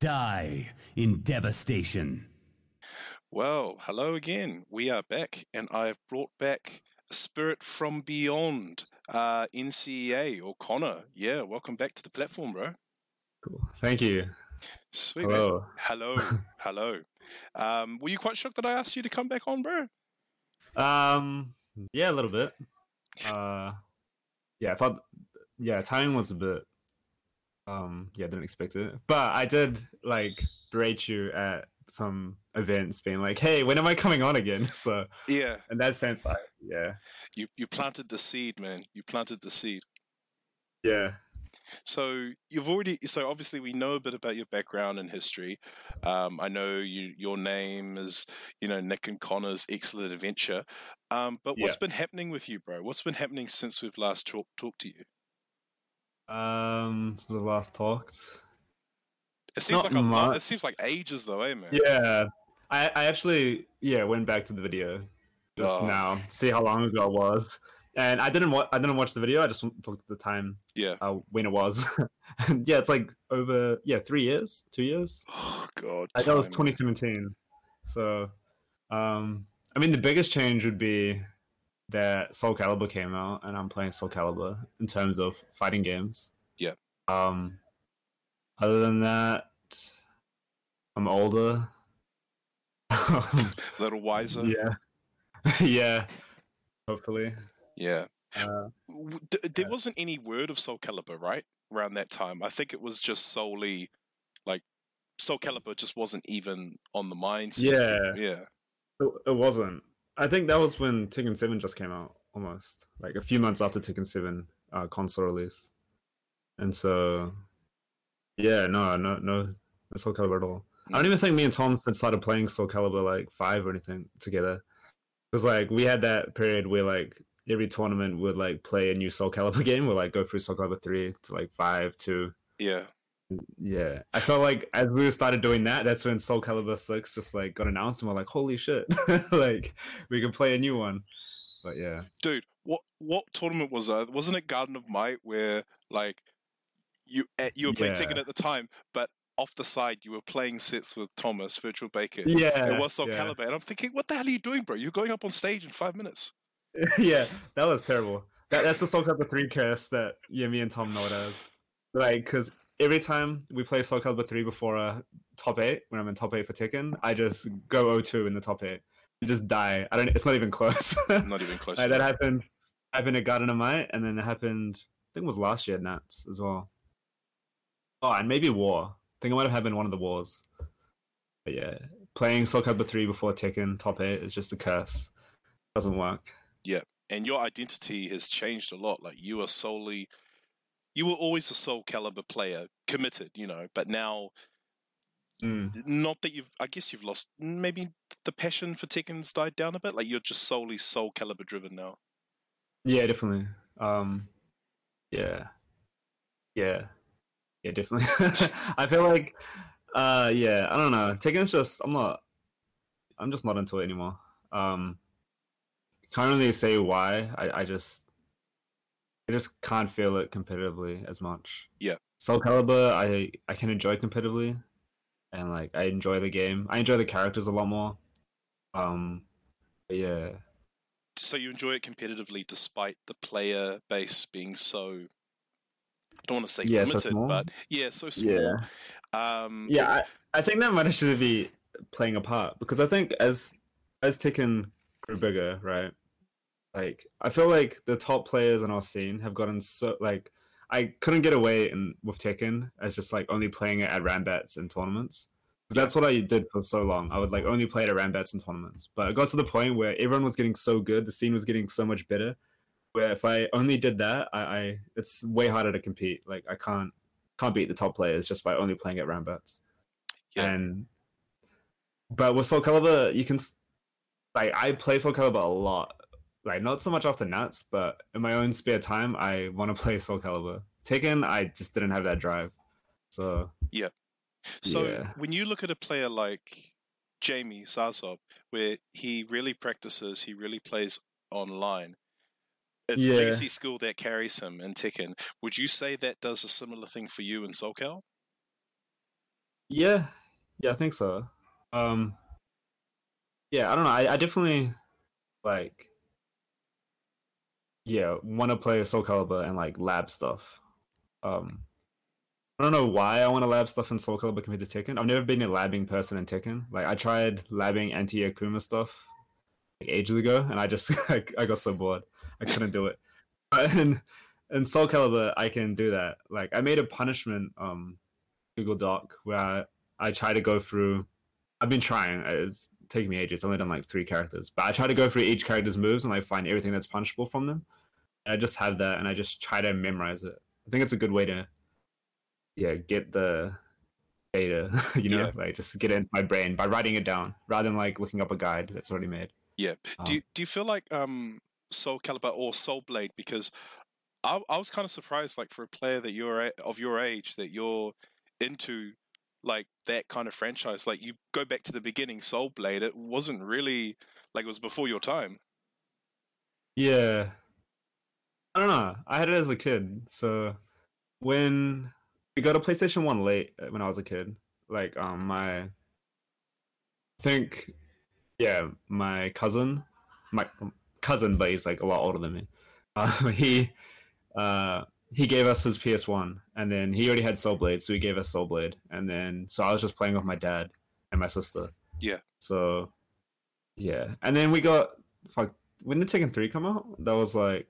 Die in devastation. Well, hello again. We are back, and I have brought back a spirit from beyond, uh, NCEA or Connor. Yeah, welcome back to the platform, bro. Cool. Thank you. Sweet. man. Hello. Hello. hello. Um, were you quite shocked that I asked you to come back on, bro? Um, yeah, a little bit. Uh, yeah, I thought, yeah, timing was a bit. Um, yeah, didn't expect it, but I did like berate you at some events, being like, "Hey, when am I coming on again?" So, Yeah. in that sense, like, yeah, You you planted the seed, man. You planted the seed. yeah, So you've already so obviously we know a bit about your background and history. Um, I know you your name is you know Nick and Connor's excellent adventure. Um, but what's Yeah. been happening with you, bro? What's been happening since we've last talked talked to you? Um, since we last talked, It seems Not like a lot. It seems like ages though, eh, man? yeah, I, I actually, yeah, went back to the video just Oh. now, see how long ago it was. And I didn't wa- I didn't watch the video. I just looked at the time Yeah. uh, when it was. yeah, it's like over yeah three years, two years. Oh god. I it was time, man. 2017. So, um, I mean, the biggest change would be that Soul Calibur came out, and I'm playing Soul Calibur in terms of fighting games. Yeah. Um, other than that, I'm older. A little wiser. yeah, yeah. Hopefully. Yeah. Uh, there Yeah. wasn't any word of Soul Calibur, right? Around that time, I think it was just solely like Soul Calibur just wasn't even on the mindset. Yeah. Yeah. It, it wasn't. I think that was when Tekken Seven just came out, almost like a few months after Tekken Seven uh, console release, and so yeah, no, no, no, no Soul Calibur at all. I don't even think me and Tom had started playing Soul Calibur like five or anything together. Because like we had that period where like every tournament would like play a new Soul Calibur game. We'd like go through Soul Calibur three to like five to Yeah. Yeah, I felt like as we started doing that, that's when Soul Calibur Six just like got announced, and we're like, "Holy shit!" like we can play a new one. But yeah, Dude, what what tournament was that? Wasn't it Garden of Might where like you eh, you were playing Yeah. Tekken at the time, but off the side you were playing sets with Thomas, Virtual Bacon. yeah, It was Soul yeah. Calibur, and I'm thinking, what the hell are you doing, bro? You're going up on stage in five minutes. yeah, that was terrible. That, that's the Soul Calibur Three curse that yeah, me and Tom know it as. Like, because every time we play Soul Calibur Three before a top eight, when I'm in top eight for Tekken, I just go 0-2 in the top eight. You just die. I don't. It's not even close. Not even close. Like, that that. happened. Happened at Garden of Might, and then it happened. I think it was last year at Nats as well. Oh, and maybe War. I think it might have happened one of the wars. But yeah, playing Soul Calibur three before Tekken top eight is just a curse. Doesn't work. Yeah, and your identity has changed a lot. Like you are solely, you were always a Soul Calibur player, committed, you know. But now, Mm. not that you've, I guess you've lost. Maybe the passion for Tekken's died down a bit. Like you're just solely Soul Calibur driven now. Yeah, definitely. Um, yeah, yeah, yeah, definitely. I feel like, uh, yeah, I don't know. Tekken's just, I'm not, I'm just not into it anymore. Um, can't really say why. I, I just, I just can't feel it competitively as much. Yeah. Soul Calibur, I, I can enjoy competitively, and like I enjoy the game. I enjoy the characters a lot more. Um, but yeah, So you enjoy it competitively, despite the player base being so. I don't want to say Yeah, limited, small. but yeah, so small. yeah. Um, Yeah, I, I think that might actually be playing a part because I think as as Tekken grew bigger, right? Like I feel like the top players in our scene have gotten so like I couldn't get away in with Tekken as just like only playing it at Ranbats and tournaments. Because that's what I did for so long. I would like only play it at Ranbats and tournaments. But it got to the point where everyone was getting so good, the scene was getting so much better. Where if I only did that, I, I it's way harder to compete. Like I can't can't beat the top players just by only playing at Ranbats. Yeah. And but with Soul Calibur, you can like I play Soul Calibur a lot. Like not so much after Nats, but in my own spare time, I want to play Soul Calibur. Tekken, I just didn't have that drive. So yeah. So Yeah. when you look at a player like Jamie Sarsop, where he really practices, he really plays online. It's Yeah. legacy skill that carries him in Tekken. Would you say that does a similar thing for you in SoulCal? Yeah, yeah, I think so. Um, yeah, I don't know. I, I definitely like, yeah, want to play Soul Calibur and like lab stuff. Um, I don't know why I want to lab stuff in Soul Calibur compared to Tekken. I've never been a labbing person in Tekken. Like I tried labbing anti Akuma stuff like ages ago, and I just I, I got so bored. I couldn't do it. But in, in Soul Calibur, I can do that. Like I made a punishment um Google Doc where I, I try to go through. I've been trying. It's taking me ages. I've only done like three characters, but I try to go through each character's moves and like find everything that's punishable from them. I just have that, and I just try to memorize it. I think it's a good way to yeah get the data you know Yeah. like just get it into my brain by writing it down rather than like looking up a guide that's already made Yeah. Do Um, you, do you feel like um Soul Calibur or Soul Blade because I I was kind of surprised like for a player that you're a- of your age that you're into like that kind of franchise like you go back to the beginning Soul Blade it wasn't really like it was before your time. yeah i don't know i had it as a kid so when we got a playstation 1 late uh, when i was a kid like um my i think yeah my cousin my um, cousin but he's like a lot older than me uh, he uh he gave us his PS1, and then he already had Soul Blade, so he gave us Soul Blade, and then so I was just playing with my dad and my sister. Yeah. So, yeah, and then we got fuck. When did Tekken Three come out? That was like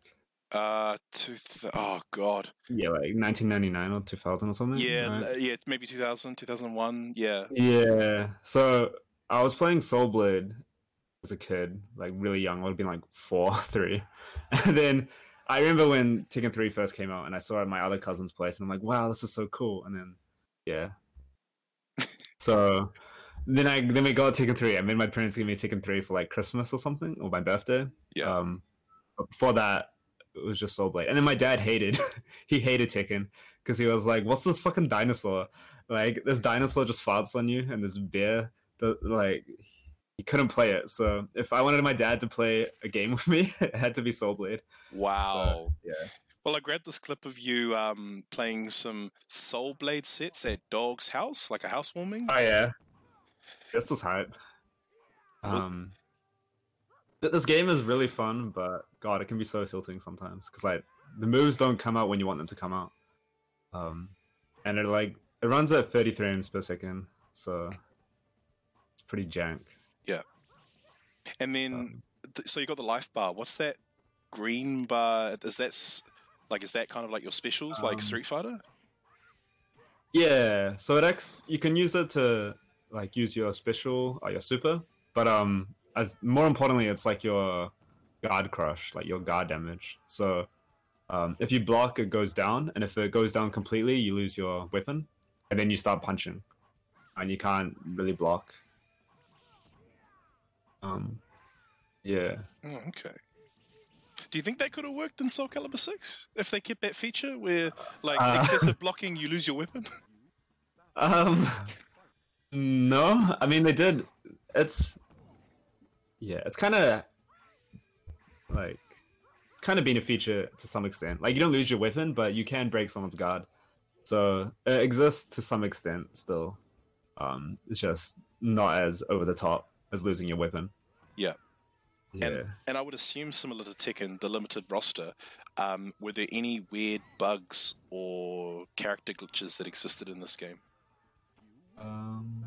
Uh two th- oh god. yeah, like 1999 or 2000 or something. Yeah, right? yeah, maybe 2000, 2001. Yeah. Yeah. So I was playing Soul Blade as a kid, like really young. I would have been like four, three. And then I remember when Tekken 3 first came out and I saw it at my other cousin's place and I'm like, wow, this is so cool. And then yeah. so then I then we got Tekken 3. I made my parents give me Tekken 3 for like Christmas or something, or my birthday. Yeah. Um before that, it was just Soul Blade. And then my dad hated he hated Tekken because he was like, What's this fucking dinosaur? Like this dinosaur just farts on you and this bear the like he couldn't play it. So if I wanted my dad to play a game with me, it had to be Soul Blade. Wow. yeah. Well, I grabbed this clip of you um, playing some Soul Blade sets at Dog's house, like a housewarming. Oh yeah. This was hype. Um this game is really fun, but god, it can be so tilting sometimes because like the moves don't come out when you want them to come out. Um and it like it runs at 30 frames per second, so it's pretty jank. Yeah. And then, Um, th- so you got the life bar. What's that green bar? Is that s- like is that kind of like your specials, like Um, Street Fighter? Yeah, so it acts. You can use it to like use your special or your super, but um, as more importantly, it's like your guard crush, like your guard damage. So um, if you block, it goes down, and if it goes down completely, you lose your weapon, and then you start punching, and you can't really block. Um, yeah. Oh, okay. Do you think that could have worked in Soul Calibur Six if they kept that feature where, like, Uh, excessive blocking, you lose your weapon? Um, no, I mean they did. It's yeah, it's kind of like kind of been a feature to some extent. Like you don't lose your weapon, but you can break someone's guard, so it exists to some extent still. Um, it's just not as over the top as losing your weapon. Yeah. Yeah. And I would assume similar to Tekken, the limited roster. Um, were there any weird bugs or character glitches that existed in this game? Um,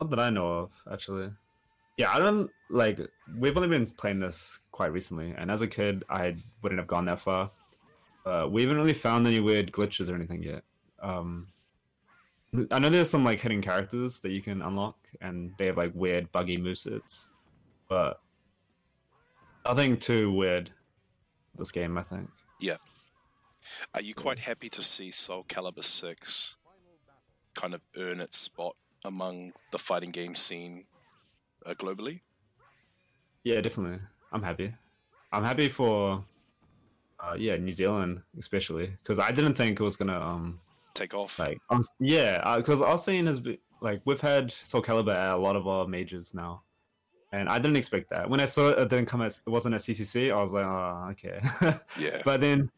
not that I know of, actually. Yeah, I don't like. We've only been playing this quite recently, and as a kid, I wouldn't have gone that far. Uh, we haven't really found any weird glitches or anything yet. Um, I know there's some like hidden characters that you can unlock, and they have like weird, buggy movesets, but nothing too weird. This game, I think. Yeah. Are you quite happy to see Soul Calibur 6 kind of earn its spot among the fighting game scene uh, globally? Yeah, definitely. I'm happy. I'm happy for, uh, yeah, New Zealand especially because I didn't think it was gonna um Take off. like um, yeah because our scene has been like we've had Soul Calibur at a lot of our majors now, and I didn't expect that. When I saw it, it didn't come as it wasn't at CCC. I was like, oh okay, Yeah. but then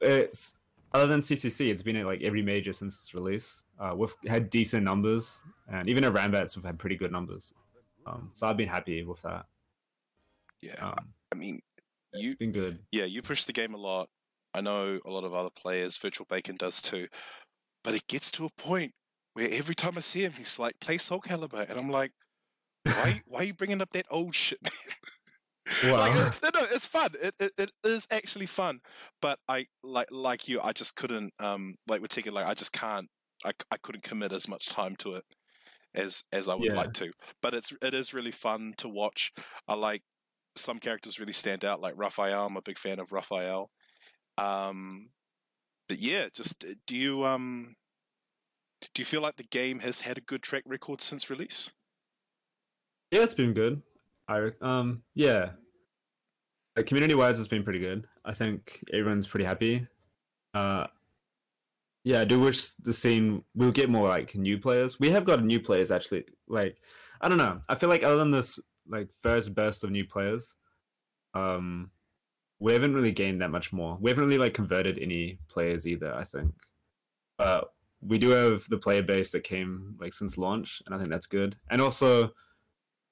it's other than CCC, it's been at like every major since its release. Uh, we've had decent numbers, and even at Ranbats, we've had pretty good numbers. Um, so I've been happy with that. Yeah, Um, I mean, you it's been good. yeah, you push the game a lot. I know a lot of other players, Virtual Bacon does too. But it gets to a point where every time I see him, he's like, "Play Soul Calibur," and I'm like, "Why? why are you bringing up that old shit, man?" Wow. like, no, no, it's fun. It, it it is actually fun. But I like like you, I just couldn't. Um, like with Tekken, like I just can't. I, I couldn't commit as much time to it as as I would Yeah. like to. But it's it is really fun to watch. I like some characters really stand out, like Raphael. I'm a big fan of Raphael. Um, but yeah, just uh, do you um do you feel like the game has had a good track record since release? Yeah, it's been good. I um yeah. Community wise it's been pretty good. I think everyone's pretty happy. Uh yeah, I do wish the scene we'll get more like new players. We have got new players actually. Like I don't know. I feel like other than this like first burst of new players, um we haven't really gained that much more. We haven't really like converted any players either, I think. But we do have the player base that came like since launch, and I think that's good. And also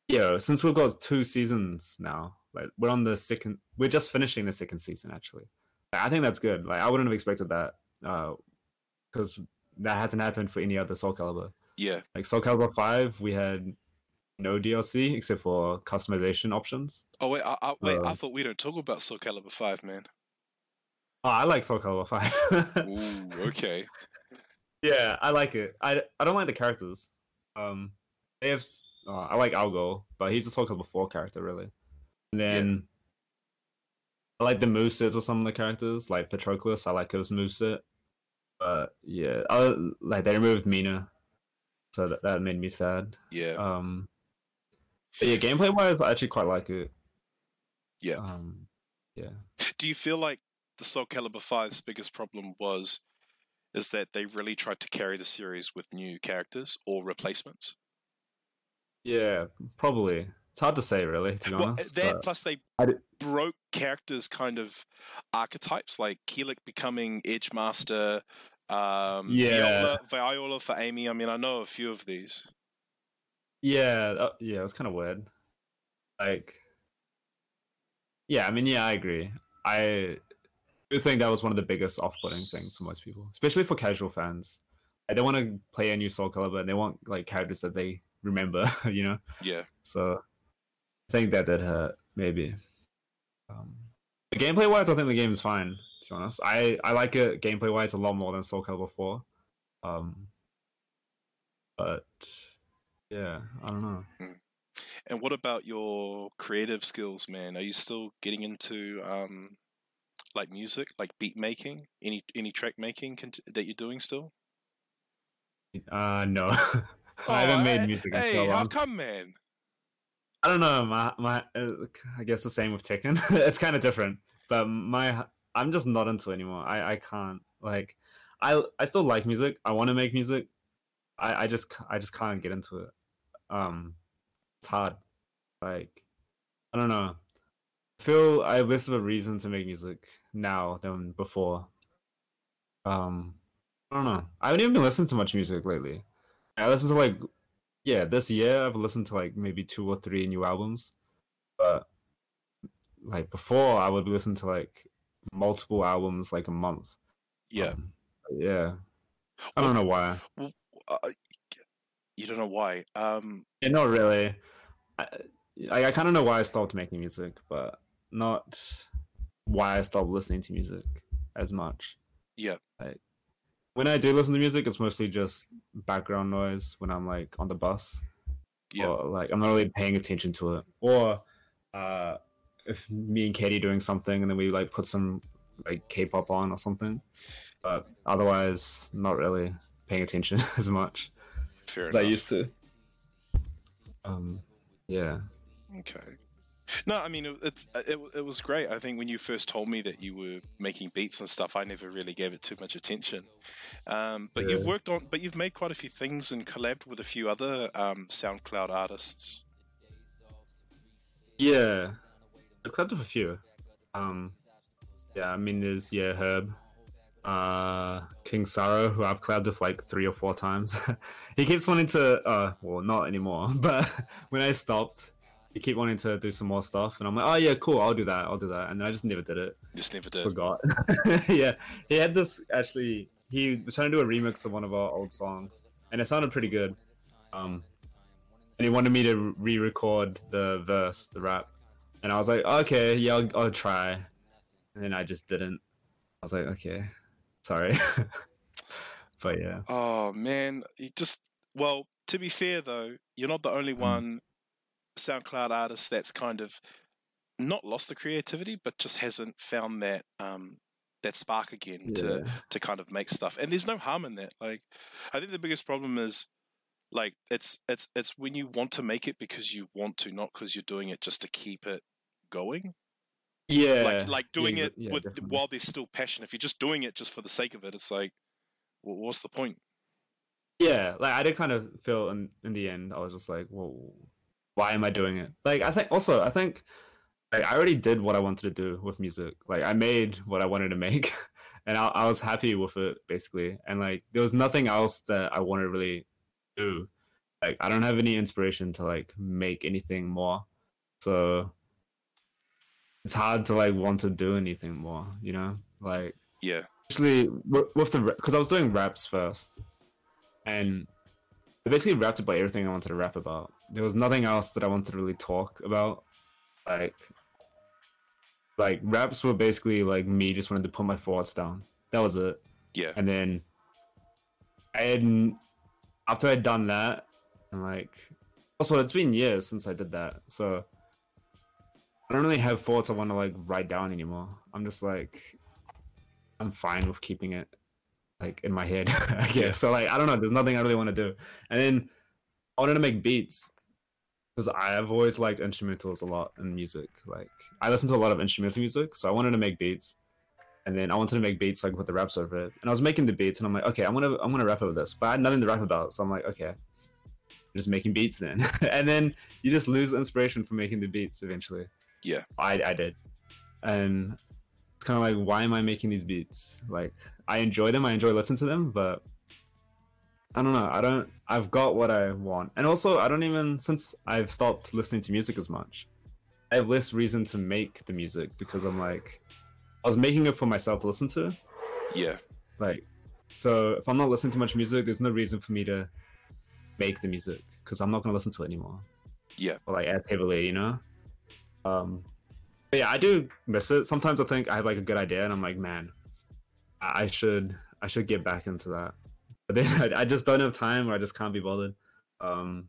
yeah, since we've got two seasons now, like we're on the second, we're just finishing the second season actually. I think that's good. Like I wouldn't have expected that, because that hasn't happened for any other Soul Calibur. Yeah, Like Soul Calibur Five, we had no DLC except for customization options. Oh wait, I, I, wait. I thought we don't talk about Soul Calibur Five, man. Oh, I like Soul Calibur Five. Ooh, okay. yeah, I like it. I I don't like the characters. Um, they have. Uh, I like Algol, but he's a Soul Calibur Four character really. And then I like the movesets of some of the characters, like Patroclus. I like his moveset. But yeah, I, like they removed Mina, so that, that made me sad. Yeah, Um, but yeah, gameplay wise, I actually quite like it. yeah. Um, yeah. Do you feel like the Soul Calibur 5's biggest problem was is that they really tried to carry the series with new characters or replacements? Yeah, probably. It's hard to say, really, to be Well, honest. that plus they broke characters' kind of archetypes, like Kilik becoming Edge Master, um, Yeah. Viola, Viola for Amy. I mean, I know a few of these. Yeah, uh, yeah, it was kind of weird. Like, yeah, I mean, yeah, I agree. I do think that was one of the biggest off-putting things for most people, especially for casual fans. They want to play a new Soul Calibur and they want like characters that they remember, you know. Yeah, So I think that did hurt, maybe. Um, gameplay wise, I think the game is fine. To be honest, I I like it gameplay wise a lot more than Soul Calibur Four. Um, but yeah, I don't know. And what about your creative skills, man? Are you still getting into um, like music, like beat making, any any track making cont- that you're doing still? Uh, no, I haven't Oh, made music in Hey, so how come, man? I don't know. My my, uh, I guess the same with Tekken. it's kind of different, but my I'm just not into it anymore. I I can't like. I I still like music. I want to make music. I I just I just can't get into it. Um, it's hard. Like, I don't know. I feel I have less of a reason to make music now than before. Um, I don't know. I haven't even listening to much music lately. I listen to like yeah, this year I've listened to like maybe two or three new albums, but like before I would listen to like multiple albums like a month. Yeah, Um, yeah. I don't know why. uh, you don't know why. Um, Yeah, not really. I I, I kind of know why I stopped making music, but not why I stopped listening to music as much. Yeah. Like when I do listen to music, it's mostly just background noise when I'm like on the bus. Yeah. Or like I'm not really paying attention to it. Or uh me and Katie doing something and then we like put some like K-pop on or something. But otherwise, not really paying attention as much fair as I used to. Um, yeah. Okay. No, I mean it, it's uh, it, it was great. I think when you first told me that you were making beats and stuff, I never really gave it too much attention. Um, but you've worked on, but you've made quite a few things and collabed with a few other um, SoundCloud artists. Yeah, I clapped with a few. Um, yeah, I mean, there's yeah Herb, uh King Sorrow, who I've collabed with like three or four times. he keeps wanting to uh well not anymore, but when I stopped, he keep wanting to do some more stuff and I'm like, Oh yeah, cool, I'll do that, I'll do that. And then I just never did it. Just never did. forgot. yeah. He had this actually he was trying to do a remix of one of our old songs and it sounded pretty good. Um and he wanted me to re-record the verse, the rap. And I was like, okay, yeah, I'll, I'll try. And then I just didn't. I was like, okay, sorry. but yeah, Oh man, you just well. To be fair though, you're not the only Mm. one SoundCloud artist that's kind of not lost the creativity, but just hasn't found that um that spark again to to kind of make stuff. And there's no harm in that. Like, I think the biggest problem is like it's it's it's when you want to make it because you want to, not because you're doing it just to keep it going. yeah, like like doing yeah, it yeah, with definitely. while there's still passion. If you're just doing it just for the sake of it, it's like, wh- what's the point? yeah. Like I did kind of feel in in the end, I was just like, well, why am I doing it? Like I think also I think like I already did what I wanted to do with music. Like I made what I wanted to make, and I, I was happy with it basically. And like there was nothing else that I wanted to really do. Like I don't have any inspiration to like make anything more. So it's hard to like want to do anything more, you know? Like Yeah, actually with the because I was doing raps first, and I basically rapped about everything I wanted to rap about. There was nothing else that I wanted to really talk about. Like, like raps were basically like me just wanted to put my thoughts down. That was it. yeah, And then I had after I'd done that, and like also it's been years since I did that, so I don't really have thoughts I want to like write down anymore. I'm just like I'm fine with keeping it like in my head, I guess. So like I don't know, there's nothing I really want to do. And then I wanted to make beats because I've always liked instrumentals a lot in music. Like I listen to a lot of instrumental music, so I wanted to make beats and then I wanted to make beats like with the raps over it. And I was making the beats, and I'm like, okay, I'm gonna I'm gonna rap over this, but I had nothing to rap about, so I'm like, okay, I'm just making beats then. and then you just lose inspiration for making the beats eventually. Yeah. I I did, and it's kind of like, why am I making these beats? Like I enjoy them, I enjoy listening to them, but I don't know. I don't. I've got what I want, and also I don't even since I've stopped listening to music as much. I have less reason to make the music because I'm like, I was making it for myself to listen to. yeah, Like, so if I'm not listening to much music, there's no reason for me to make the music because I'm not gonna listen to it anymore. Yeah. Or like as heavily, you know. Um, but yeah, I do miss it. Sometimes I think I have like a good idea, and I'm like, man, I should I should get back into that. But then I, I just don't have time, or I just can't be bothered. Um,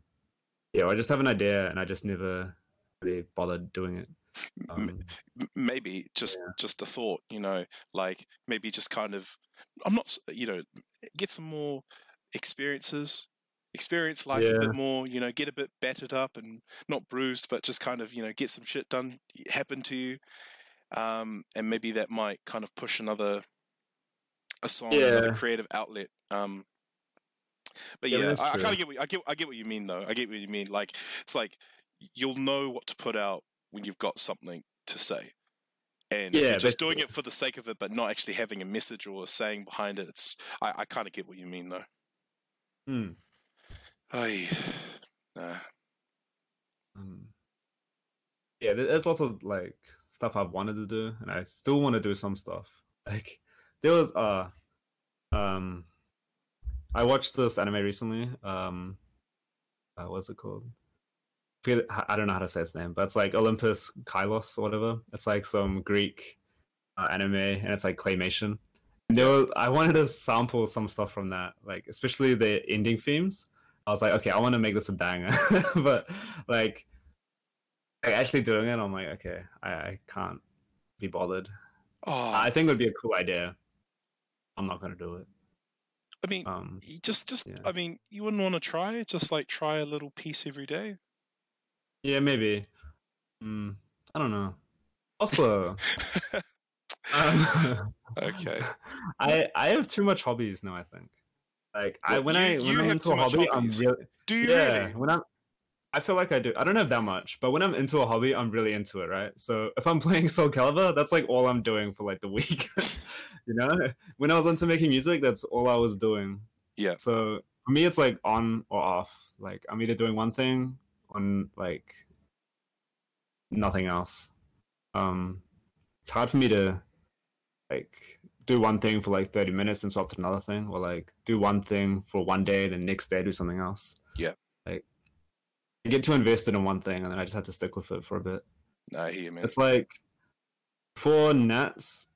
yeah, I just have an idea, and I just never really bothered doing it. Um, maybe just just a thought, you know, like maybe just kind of, I'm not, you know, get some more experiences, experience life a bit more, you know, get a bit battered up and not bruised, but just kind of, you know, get some shit done happen to you, um, and maybe that might kind of push another a song, another creative outlet. Um, but Yeah, yeah, I, I kind of get what I get. I get what you mean, though. I get what you mean. Like it's like you'll know what to put out when you've got something to say. And Yeah, you're just doing it for the sake of it, but not actually having a message or a saying behind it, it's I, I kind of get what you mean, though. hmm. Ay, nah. um, yeah, there's lots of like stuff I've wanted to do, and I still want to do some stuff. Like there was uh, um, I watched this anime recently. Um, uh, what's it called? I don't know how to say its name, but it's like Olympia Kyklos or whatever. It's like some Greek uh, anime, and it's like claymation. And there I wanted to sample some stuff from that, like especially the ending themes. I was like, okay, I want to make this a banger, but like, like actually doing it, I'm like, okay, I, I can't be bothered. Oh, I think it would be a cool idea. I'm not gonna do it. I mean, Um, just, just, yeah. I mean, you wouldn't want to try. Just like try a little piece every day. yeah, maybe. Mm, I don't know. Also, um, okay. I I have too much hobbies now. I think. Like I when you- I you when I'm have into a hobby, hobbies? I'm really Do you yeah. really? When I'm I feel like I do. I don't have that much, but when I'm into a hobby, I'm really into it, right? So if I'm playing Soul Calibur, that's like all I'm doing for like the week. you know, when I was into making music, that's all I was doing. Yeah. So for me, it's like on or off. Like I'm either doing one thing on like nothing else. Um, it's hard for me to like do one thing for like 30 minutes and swap to another thing, or like do one thing for one day, and then next day do something else. Yeah. Like I get too invested in one thing, and then I just have to stick with it for a bit. I hear you, man. It's like for Nats,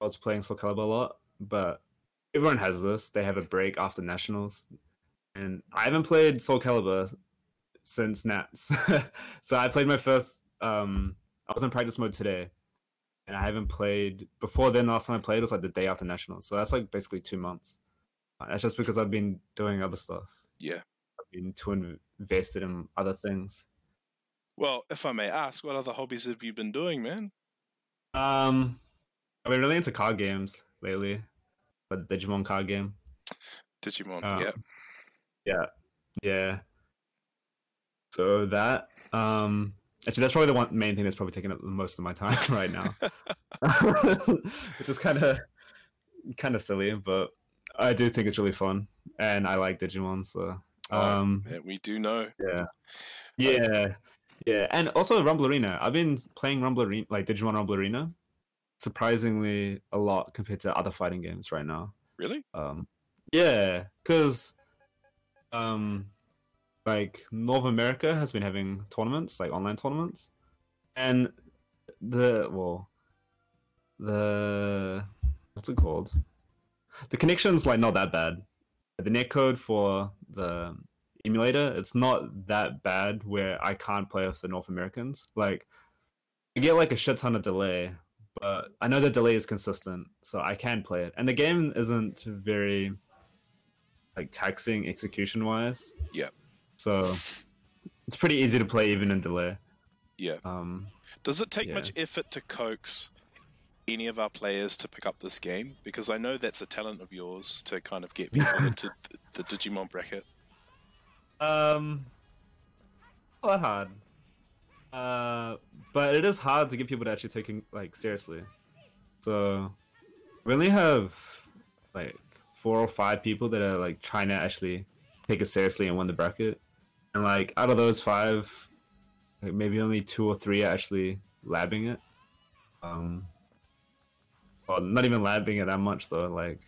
I was playing Soul Calibur a lot, but everyone has this. They have a break after nationals, and I haven't played Soul Calibur since Nats. so I played my first. Um, I was in practice mode today, and I haven't played before. Then last time I played was like the day after nationals. So that's like basically two months. That's just because I've been doing other stuff. Yeah. I've been too invested in other things. Well, if I may ask, what other hobbies have you been doing, man? Um, I've been really into card games lately, but Digimon card game. Digimon. Um, yeah. Yeah, yeah. So that, um, actually, that's probably the one main thing that's probably taking up the most of my time right now, which is kind of, kind of silly, but I do think it's really fun, and I like Digimon. So, Oh, um, yeah, we do know. yeah, yeah, yeah, and also Rumble Arena. I've been playing Rumble Arena, like Digimon Rumble Arena, surprisingly a lot compared to other fighting games right now. Really? Um, yeah, because um, like North America has been having tournaments, like online tournaments, and the well, the what's it called? The connection's like not that bad. The netcode for the emulator, it's not that bad where I can't play with the North Americans. Like, I get like a shit ton of delay, but I know the delay is consistent, so I can play it. And the game isn't very like taxing execution wise. Yeah. So it's pretty easy to play even in delay. Yeah. Um, Does it take much effort to coax any of our players to pick up this game? Because I know that's a talent of yours to kind of get people into th- the Digimon bracket. um, not that hard. Uh, but it is hard to get people to actually take it like seriously. So we only have like four or five people that are like trying to actually take it seriously and win the bracket, and like out of those five, like maybe only two or three are actually labbing it. Um, well, not even labbing it that much though, like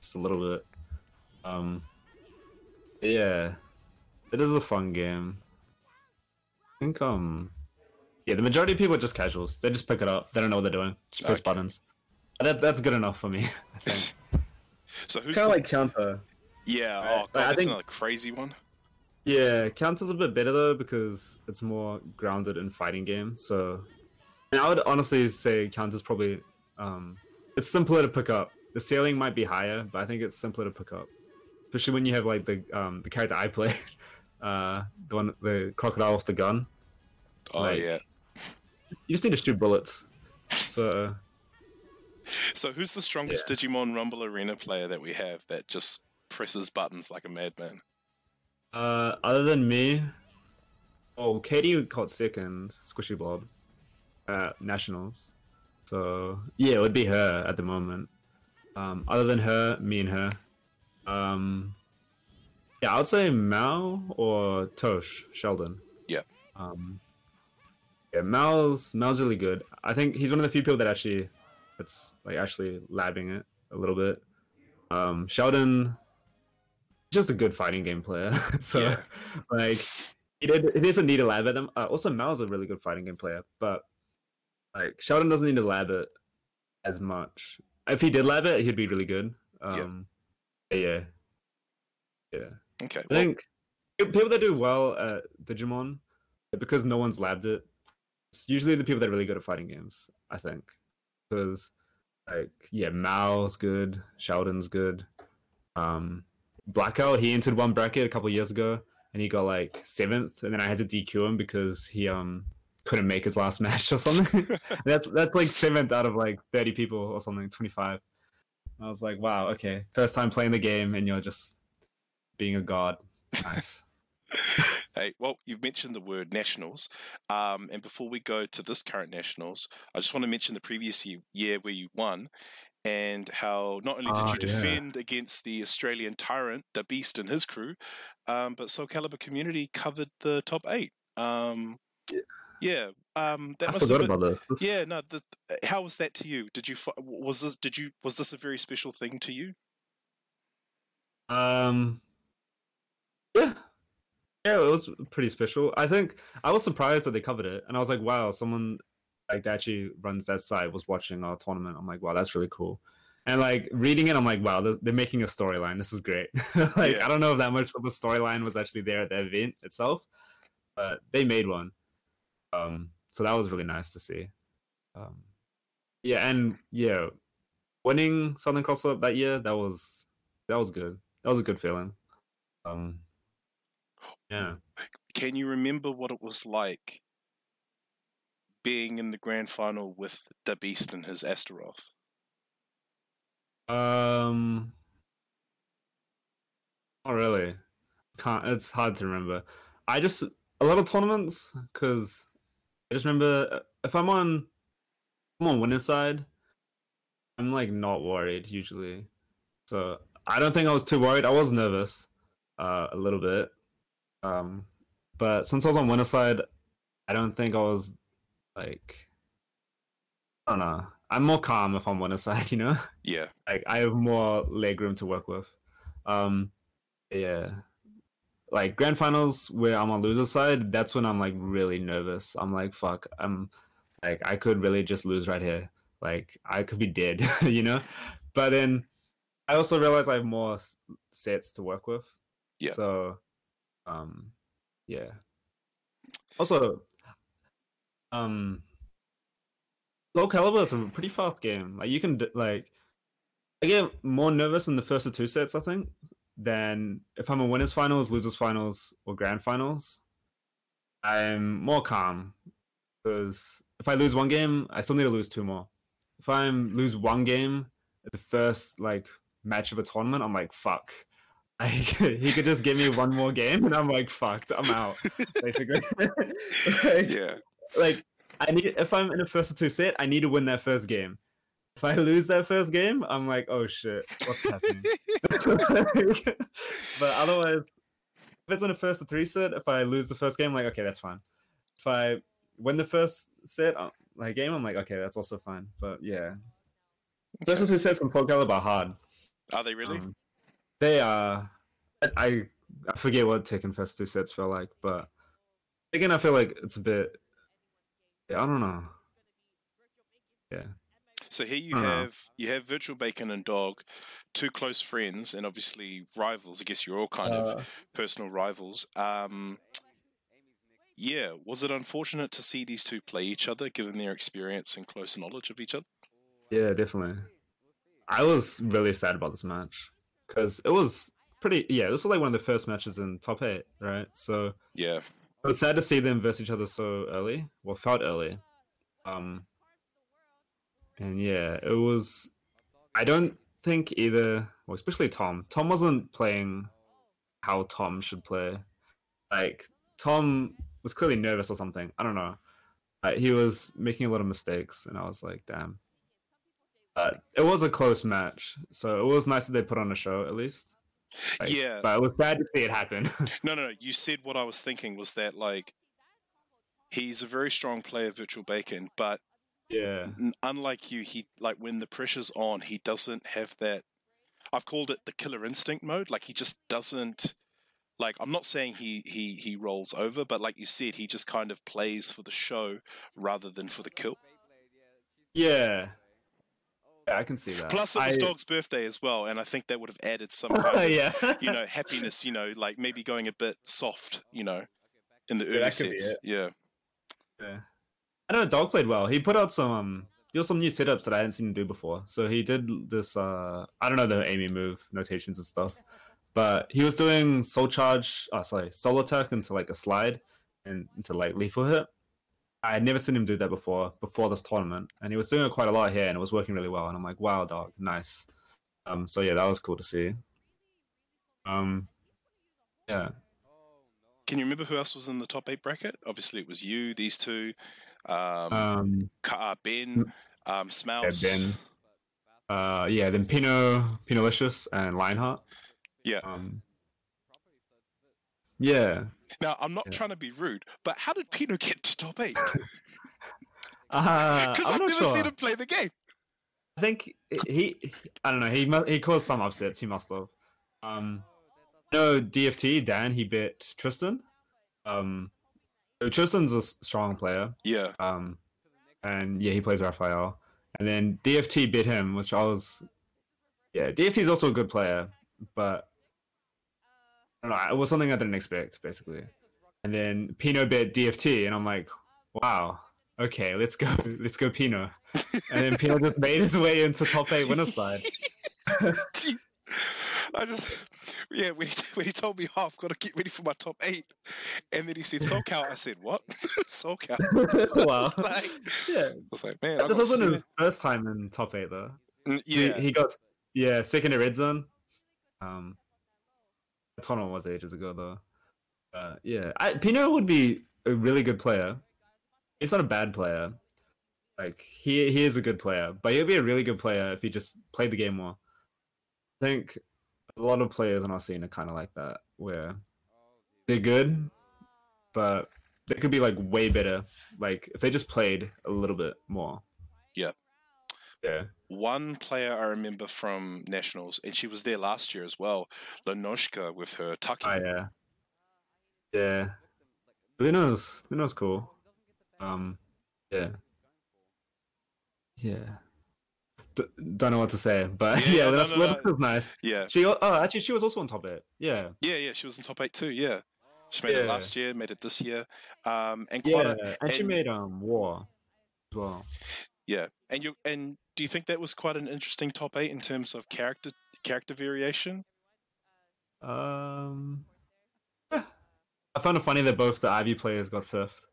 just a little bit. Um, yeah, it is a fun game. I think um, yeah, the majority of people are just casuals. They just pick it up. They don't know what they're doing. Just press Okay. buttons. That that's good enough for me. I think. So who's kind the... of like counter. Yeah, Right. oh Like, god, I that's think- another crazy one. Yeah, counter's a bit better though because it's more grounded in fighting game. So, and I would honestly say counter's probably um, it's simpler to pick up. The ceiling might be higher, but I think it's simpler to pick up, especially when you have like the um, the character I play, uh, the one the crocodile with the gun. Oh Like- yeah. You just need to shoot bullets. So So who's the strongest Digimon Rumble Arena player that we have that just presses buttons like a madman? Uh, other than me, oh, Katie caught second, Squishy Blob, at nationals. So yeah, it would be her at the moment. Um, other than her, me and her. Um, yeah, I would say Mao or Tosh Sheldon. Yeah. Um, yeah, Mal's Mal's really good. I think he's one of the few people that actually, that's like actually labbing it a little bit. Um, Sheldon, just a good fighting game player. so Yeah. like, he, did, he doesn't need to lab at them. Uh, also, Mal's a really good fighting game player, but like Sheldon doesn't need to lab it as much. If he did lab it, he'd be really good. Um, yeah, yeah. Okay. I Well, think people that do well at Digimon, because no one's labbed it, it's usually the people that are really good at fighting games. I think because like yeah, Mao's good, Sheldon's good. Um, Blackout he entered one bracket a couple years ago and he got like seventh, and then I had to DQ him because he um couldn't make his last match or something. that's that's like seventh out of like thirty people or something, twenty five. I was like, wow, okay, first time playing the game, and you're just being a god. Nice. Hey, well, you've mentioned the word nationals, um, and before we go to this current nationals, I just want to mention the previous year, year where you won, and how not only did Ah, you yeah. defend against the Australian tyrant, the Beast, and his crew, um, but Soul Calibur community covered the top eight. Um, Yeah. yeah, um, that I must have been. about this. Yeah, no. The, how was that to you? Did you was this did you was this a very special thing to you? Um, yeah, yeah, it was pretty special. I think I was surprised that they covered it, and I was like, wow, someone like that actually runs that site was watching our tournament. I'm like, wow, that's really cool. And like reading it, I'm like, wow, they're, they're making a storyline. This is great. like, Yeah. I don't know if that much of a storyline was actually there at the event itself, but they made one. Um, so that was really nice to see. Um, yeah, and yeah, winning Southern Cross Up that year, that was that was good. That was a good feeling. Um, yeah. Can you remember what it was like being in the grand final with the Beast and his Astaroth? Um, not really. Can't. It's hard to remember. I just a lot of tournaments because I just remember if I'm on, I'm on winning side. I'm like not worried usually, so I don't think I was too worried. I was nervous, uh, a little bit, um, but since I was on winner side, I don't think I was like, I don't know. I'm more calm if I'm on the winner side, you know Yeah, like I have more leg room to work with. Um, yeah, like grand finals where I'm on loser side, that's when I'm like really nervous. I'm like, fuck, I'm like I could really just lose right here. Like I could be dead, you know. But then I also realize I have more sets to work with. Yeah. So, um, yeah. Also, um, Soul Calibur is a pretty fast game. Like you can like, I get more nervous in the first of two sets. I think than if I'm in winners finals, losers finals, or grand finals. I'm more calm because if I lose one game, I still need to lose two more. If I lose one game at the first like match of a tournament, I'm like fuck. Like, he could just give me one more game, and I'm like fucked. I'm out basically. like, yeah, like I need if I'm in a first or two set, I need to win that first game. If I lose that first game, I'm like, oh shit, what's happening? but otherwise, if it's in a first or three set, if I lose the first game, I'm like, okay, that's fine. If I win the first set, uh, like game, I'm like, okay, that's also fine. But yeah, first or two sets in Soul Calibur are hard. Are they really? Um, they are. I I forget what taking first two sets felt like, but again, I feel like it's a bit. Yeah, I don't know. Yeah. So here you have you have Virtual Bacon and Dog, two close friends and obviously rivals. I guess you're all kind Uh, of personal rivals. Um, yeah, was it unfortunate to see these two play each other, given their experience and close knowledge of each other? Yeah, definitely. I was really sad about this match because it was pretty. Yeah, this was like one of the first matches in top eight, right? So Yeah, it was sad to see them versus each other so early. Well, felt early. Um, and yeah, it was. I don't think either. Well, especially Tom. Tom wasn't playing how Tom should play. Like Tom was clearly nervous or something. I don't know. He was making a lot of mistakes, and I was like, damn. But it was a close match, so it was nice that they put on a show at least. Like, Yeah. But it was sad to see it happen. no, no, no. You said what I was thinking was that like he's a very strong player, Virtual Bacon, but yeah. n- unlike you, he like when the pressure's on, he doesn't have that. I've called it the killer instinct mode. Like he just doesn't. Like I'm not saying he he he rolls over, but like you said, he just kind of plays for the show rather than for the kill. Yeah. Yeah, I can see that. Plus, it was I- Dog's birthday as well, and I think that would have added some kind of yeah. you know happiness. You know, like maybe going a bit soft. You know, in the Yeah, early that could be sets. Yeah. Yeah. I don't know. Dog played well. He put out some um, he had some new setups that I hadn't seen him do before. So he did this. uh I don't know the Amy move notations and stuff, but he was doing soul charge. Oh, sorry, soul attack into like a slide and into like lethal hit. I had never seen him do that before before this tournament, and he was doing it quite a lot here, and it was working really well. And I'm like, wow, dog, nice. Um, so yeah, that was cool to see. Um, yeah. can you remember who else was in the top eight bracket? Obviously, it was you, these two, um, Um, Ka- uh, Ben, um, yeah, Ben. Uh, yeah, then Pino, Pinolicious, and Lionheart. Yeah. Um, yeah. Now, I'm not Yeah. trying to be rude, but how did Pino get to top eight? Uh, Because I'm I've never sure. seen him play the game. I think he, I don't know. He he caused some upsets. He must have. Um, no DFT Dan. He bit Tristan. Um, Tristan's a strong player. Yeah. Um, and yeah, he plays Raphael. And then DFT bit him, which I was. Yeah, DFT is also a good player, but I don't know. It was something I didn't expect, basically. And then Pino bit DFT, and I'm like, wow, okay, let's go, let's go Pino. And then Pino just made his way into top eight winner side. I just, yeah, when he, when he told me, oh, I've got to get ready for my top eight. And then he said SoCal. I said, what? SoCal. wow. Like, Yeah. I was like, man, I This wasn't his first time in top eight though. Mm, He- Yeah. He, got yeah, second in red zone. Um the was ages ago though. Uh, yeah. I, Pino would be a really good player. He's not a bad player. Like he he is a good player, but he'll be a really good player if he just played the game more. I think a lot of players on our scene are kind of like that, where they're good, but they could be like way better. Like if they just played a little bit more. Yeah. Yeah. One player I remember from Nationals, and she was there last year as well, Lenoshka with her tucking. Oh yeah. Yeah. Luno's Luno's cool. Um yeah. Yeah. D- don't know what to say, but Yeah, yeah, no, Luno's, no, no. Luno's was nice. Yeah. She oh actually she was also on top eight. Yeah. Yeah, yeah, she was in top eight too. Yeah, she made it last year, made it this year, um, and quite Yeah. a, and, she made um war as well. Yeah. And you and do you think that was quite an interesting top eight in terms of character character variation? Um yeah. I found it funny that both the Ivy players got fifth.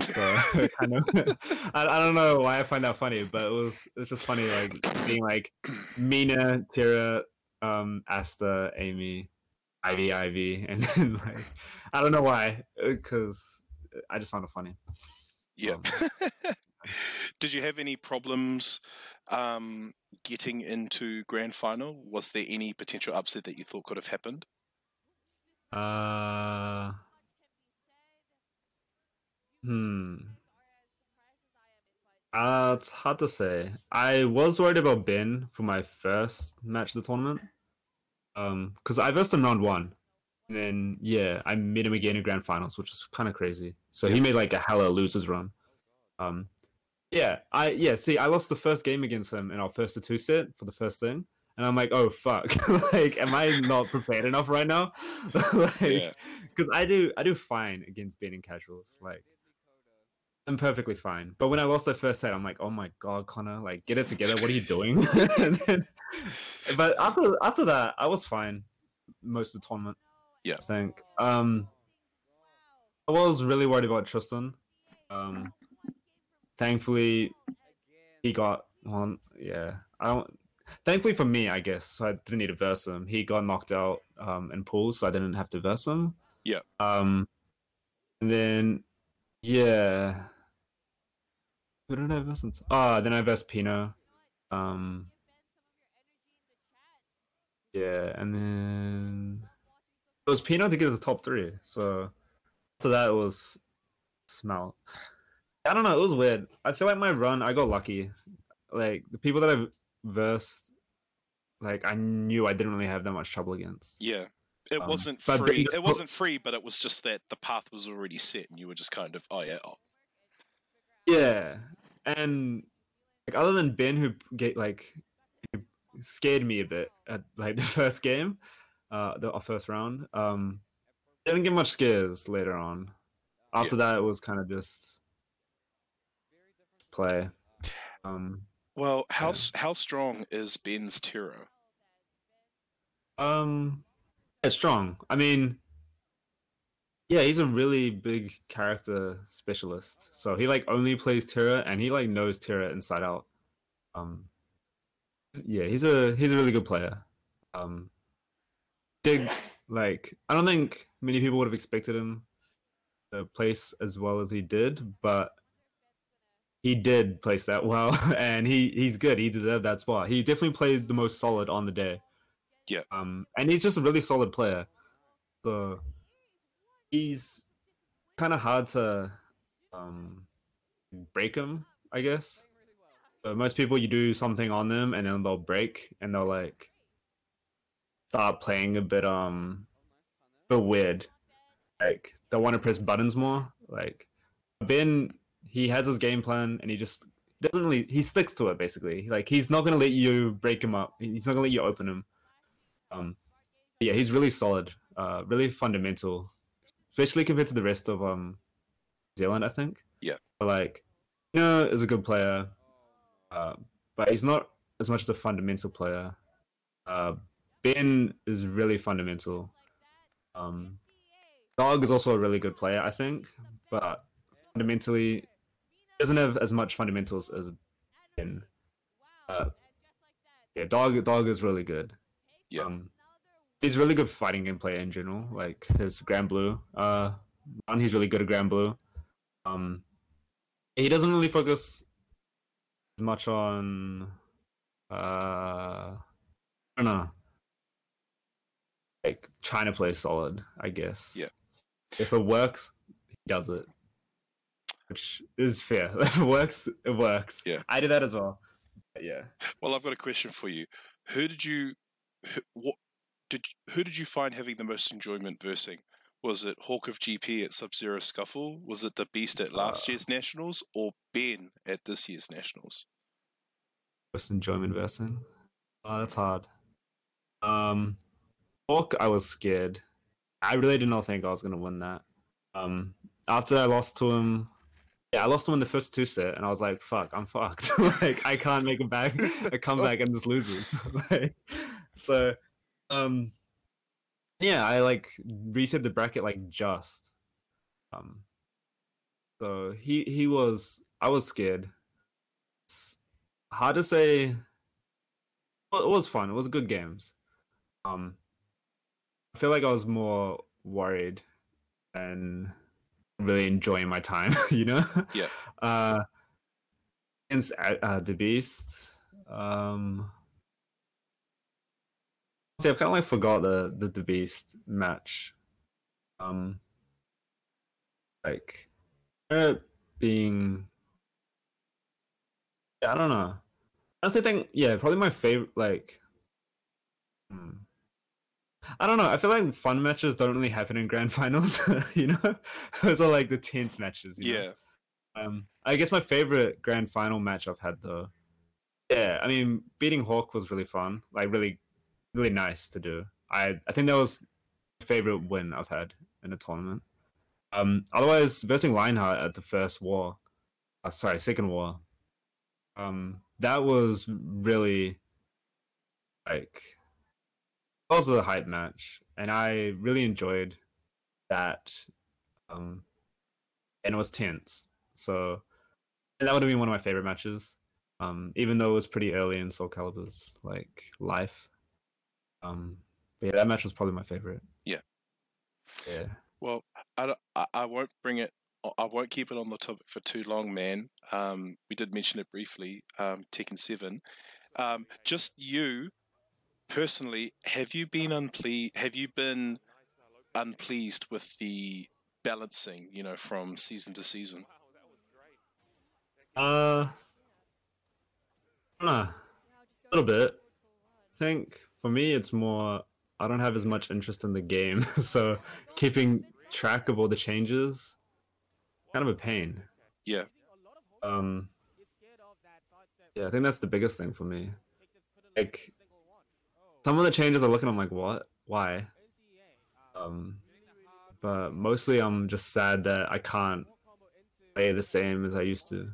So kind of, I, I don't know why I find that funny, but it was it's just funny like being like Mina, Tira, um, Asta, Amy, Ivy, Ivy, and then like I don't know why, because I just found it funny. Yeah. Um, Did you have any problems um, getting into grand final? Was there any potential upset that you thought could have happened? Uh, hmm. Uh, it's hard to say. I was worried about Ben for my first match of the tournament. Um, because I versed him round one. And then yeah, I met him again in grand finals, which is kind of crazy. So he made like a hella losers run. Um, yeah, I yeah. See, I lost the first game against him in our first to two set for the first thing, and I'm like, oh fuck, like, am I not prepared enough right now? like, Yeah. because I do I do fine against beating casuals. Like, I'm perfectly fine. But when I lost that first set, I'm like, oh my god, Connor, like, get it together. What are you doing? then, but after after that, I was fine most of the tournament. Yeah. I think. Um, I was really worried about Tristan. Um, thankfully, he got one. Yeah, I don't. Thankfully for me, I guess, so I didn't need to verse him. He got knocked out um, in pools, so I didn't have to verse him. Yeah. Um, and then yeah, who did I verse? him to? Ah, then I versed Pino. Um, yeah, and then it was Pino to get to the top three. So, so that was smell. I don't know. It was weird. I feel like my run, I got lucky. Like the people that I've versed, like I knew I didn't really have that much trouble against. Yeah. It Um, wasn't free. It put- wasn't free, but it was just that the path was already set, and you were just kind of, oh yeah, oh, Yeah, and like other than Ben, who get like who scared me a bit at like the first game, uh, the our first round. Um, didn't get much scares later on. After that, it was kind of just play. Um, Well, how Yeah. s how strong is Ben's Tira? um, it's strong. I mean, yeah, he's a really big character specialist. So he like only plays Tira, and he like knows Tira inside out. Um, yeah, he's a he's a really good player. Um, big like I don't think many people would have expected him to place as well as he did, but he did place that well, and he he's good. He deserved that spot. He definitely played the most solid on the day. Yeah. Um, and he's just a really solid player. So he's kind of hard to um break him, I guess. But most people, you do something on them, and then they'll break, and they'll like start playing a bit um, a bit weird. Like they want to press buttons more. Like Ben, he has his game plan, and he just doesn't really he sticks to it basically. Like he's not gonna let you break him up. He's not gonna let you open him. Um, yeah, he's really solid. Uh, really fundamental, especially compared to the rest of um, New Zealand. I think. Yeah. But like, you know, is a good player, uh, but he's not as much as a fundamental player. Uh, ben is really fundamental. Um, Dog is also a really good player, I think, but fundamentally doesn't have as much fundamentals as Ben. Uh, yeah, Dog Dog is really good. Yeah. Um, he's really good fighting game player in general. Like his Granblue, uh, run, he's really good at Granblue. Um, he doesn't really focus much on, uh, I don't know, like trying to play solid. I guess. Yeah. If it works, he does it, which is fair. If it works, it works. Yeah. I do that as well. But yeah. Well, I've got a question for you. Who did you, who, what did who did you find having the most enjoyment versing? Was it Hawk of GP at Sub Zero Scuffle? Was it the Beast at last Uh. year's Nationals, or Ben at this year's Nationals? most enjoyment versing. Oh, that's hard. Um, Hawk, I was scared. I really did not think I was gonna win that. Um, after I lost to him, yeah, I lost to him in the first two set, and I was like, "Fuck, I'm fucked. like, I can't make it back. a comeback and just lose it." so, um, yeah, I like reset the bracket like just. Um, so he he was I was scared. S- hard to say. Well, it was fun. It was good games. Um, I feel like I was more worried and really enjoying my time. You know. Yeah. Uh, against uh, uh, the Beast. Um, see, I've kind of like forgot the the the Beast match. Um, like, uh, being yeah, I don't know. Honestly, think yeah, probably my favorite. Like, hmm. I don't know. I feel like fun matches don't really happen in grand finals. you know, those are like the tense matches. You know? Yeah, Um, I guess my favorite grand final match I've had though. Yeah, I mean, beating Hawk was really fun. Like, really, really nice to do. I I think that was my favorite win I've had in a tournament. Um, otherwise, versing Lionheart at the first war, uh, sorry, second war. Um, that was really like was a hype match, and I really enjoyed that. Um, and it was tense, so and that would have been one of my favorite matches. Um, even though it was pretty early in Soul Calibur's like life. Um, but yeah, that match was probably my favorite. Yeah. Yeah. Well, I, don't- I, I won't bring it. I won't keep it on the topic for too long, man. Um, we did mention it briefly. Um, Tekken Seven. Um, just you, personally, have you been unple- Have you been unpleased with the balancing? You know, from season to season. Uh, I don't know. A little bit. I think for me, it's more. I don't have as much interest in the game, so keeping track of all the changes, kind of a pain. Yeah. Um. Yeah, I think that's the biggest thing for me. Like, some of the changes I look at, I'm like, what? Why? Um, but mostly I'm just sad that I can't play the same as I used to.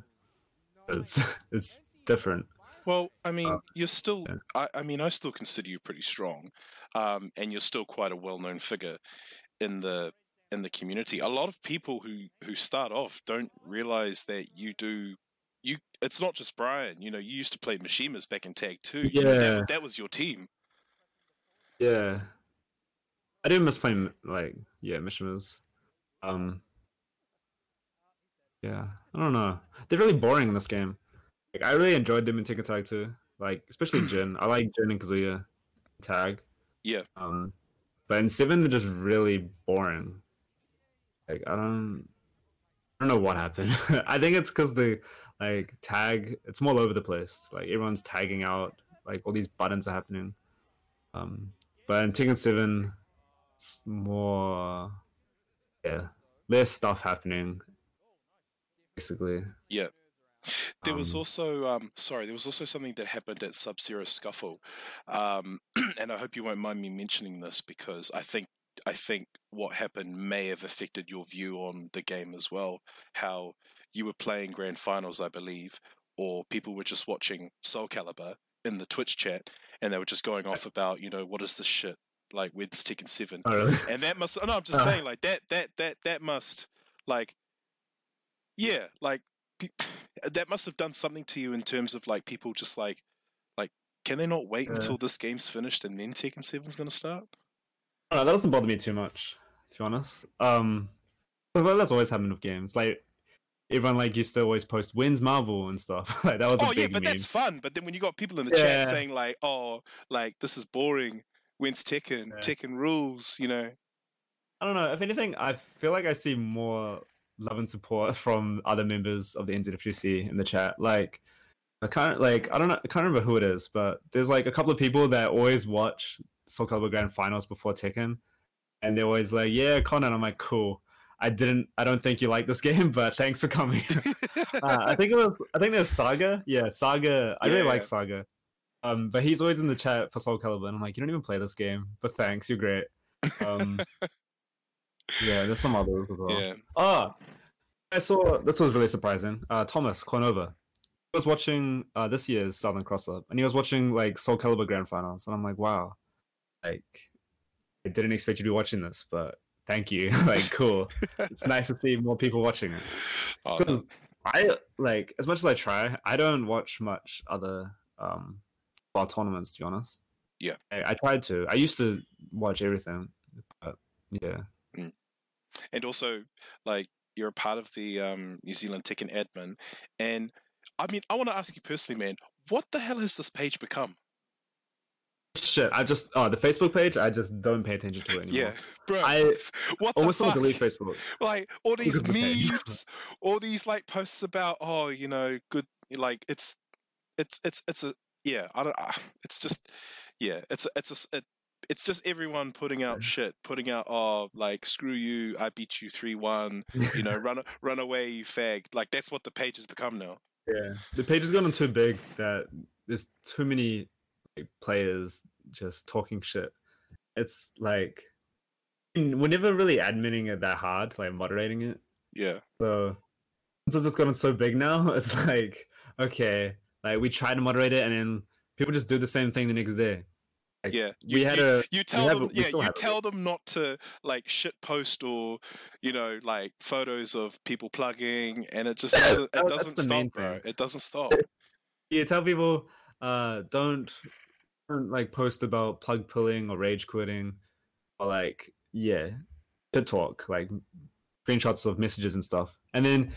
It's it's different. Well, I mean, Uh, you're still. yeah. I, I mean, I still consider you pretty strong, um, and you're still quite a well-known figure in the in the community. A lot of people who who start off don't realize that you do. You, it's not just Brian. You know, you used to play Mishimas back in Tag Two. You know, Yeah. that, that was your team. Yeah, I didn't miss playing like yeah Mishimas. Um, yeah, I don't know. They're really boring in this game. Like I really enjoyed them in Tekken Tag too. Like especially Jin. I like Jin and Kazuya tag. Yeah. Um, but in seven they're just really boring. Like I don't, I don't know what happened. I think it's because the like tag it's more all over the place. Like everyone's tagging out. Like all these buttons are happening. Um, but in Tekken Seven, it's more, yeah, less stuff happening. Basically, Yeah. There was Um, also, um, sorry, there was also something that happened at Sub Zero Scuffle, um, and I hope you won't mind me mentioning this because I think I think what happened may have affected your view on the game as well. How you were playing grand finals, I believe, or people were just watching Soul Calibur in the Twitch chat, and they were just going off about, you know, what is this shit? Like, with Tekken Seven? oh really? and that must no i'm just Uh. saying like that that that that must like yeah like pe- that must have done something to you in terms of like people just like like can they not wait Yeah. until this game's finished and then Tekken 7's going to start No, that doesn't bother me too much, to be honest. Um, but well, that's always happened with games. Like everyone like used to always post wins Marvel and stuff. like that was a oh big yeah but meme. that's fun but then when you got people in the Yeah. chat saying like oh like this is boring when's Tekken Yeah. Tekken rules you know I don't know. If anything, I feel like I see more love and support from other members of the NZFGC in the chat. Like, I can't like I don't know. I can't remember who it is, but there's like a couple of people that always watch Soul Calibur Grand Finals before Tekken, and they're always like, "Yeah, Conan." I'm like, "Cool." I didn't. I don't think you like this game, but thanks for coming. uh, I think it was. I think there's Saga. Yeah, Saga. I really Yeah. like Saga. Um, but he's always in the chat for Soul Calibur, and I'm like, you don't even play this game, but thanks, you're great. Um, yeah, there's some others as well. yeah Ah, I saw this was really surprising. Uh, Thomas Cornova was watching uh, this year's Southern Cross Up, and he was watching like Soul Calibur Grand Finals, and I'm like, wow, like I didn't expect you to be watching this, but thank you. like, cool. it's nice to see more people watching it. oh, no. I like as much as I try, I don't watch much other um ball tournaments to be honest. Yeah. I, I tried to. I used to watch everything, but yeah. and also like you're a part of the um, New Zealand Tekken admin, and I mean, I want to ask you personally, man, what the hell has this page become? Shit, I just oh the Facebook page. I just don't pay attention to it anymore. Yeah, bro, I what the almost want to delete Facebook. Like all these at the page. memes, all these like posts about, oh, you know, good, like it's, it's, it's, it's a, yeah, I don't, ah, it's just, yeah, it's, a, it's a it, it's just everyone putting out shit, putting out, oh, like screw you, I beat you three one, you know, run, run away, you fag. Like that's what the page has become now. Yeah, the page has gotten too big that there's too many players just talking shit. It's like we're never really admitting it that hard, like moderating it. Yeah, So since it's just gotten so big now, it's like okay, like we try to moderate it, and then people just do the same thing the next day. Like, yeah. we had a you tell them, a- yeah, you have it. tell them not to like shit post or, you know, like photos of people plugging, and it just doesn't, it doesn't stop, bro. It doesn't stop. you tell people uh don't like post about plug pulling or rage quitting or like yeah to talk like screenshots of messages and stuff. And then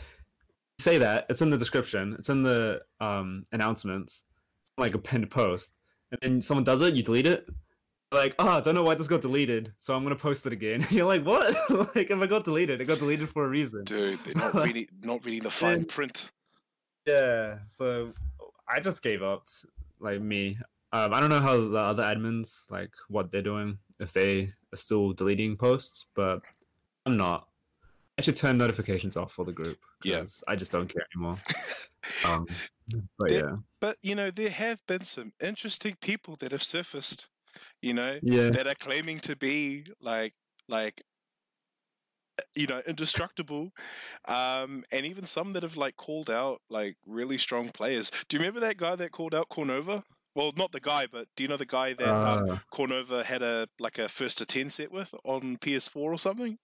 say that it's in the description it's in the um announcements like a pinned post and then someone does it you delete it? Like oh i don't know why this got deleted so i'm gonna post it again. You're like what? Like if i got deleted it got deleted for a reason. Dude, they're not reading, not reading the fine And- print. Yeah, so I just gave up. Like me, um, I don't know how the other admins like what they're doing if they are still deleting posts, but I'm not. I should turn notifications off for the group Yeah. I just don't care anymore. Um, but There- yeah, But you know, there have been some interesting people that have surfaced. You know, yeah, that are claiming to be like, like, you know, indestructible, um, and even some that have like called out like really strong players. Do you remember that guy that called out Cornova? Well, not the guy, but do you know the guy that um, Uh, Cornova had a like a first to ten set with on PS4 or something?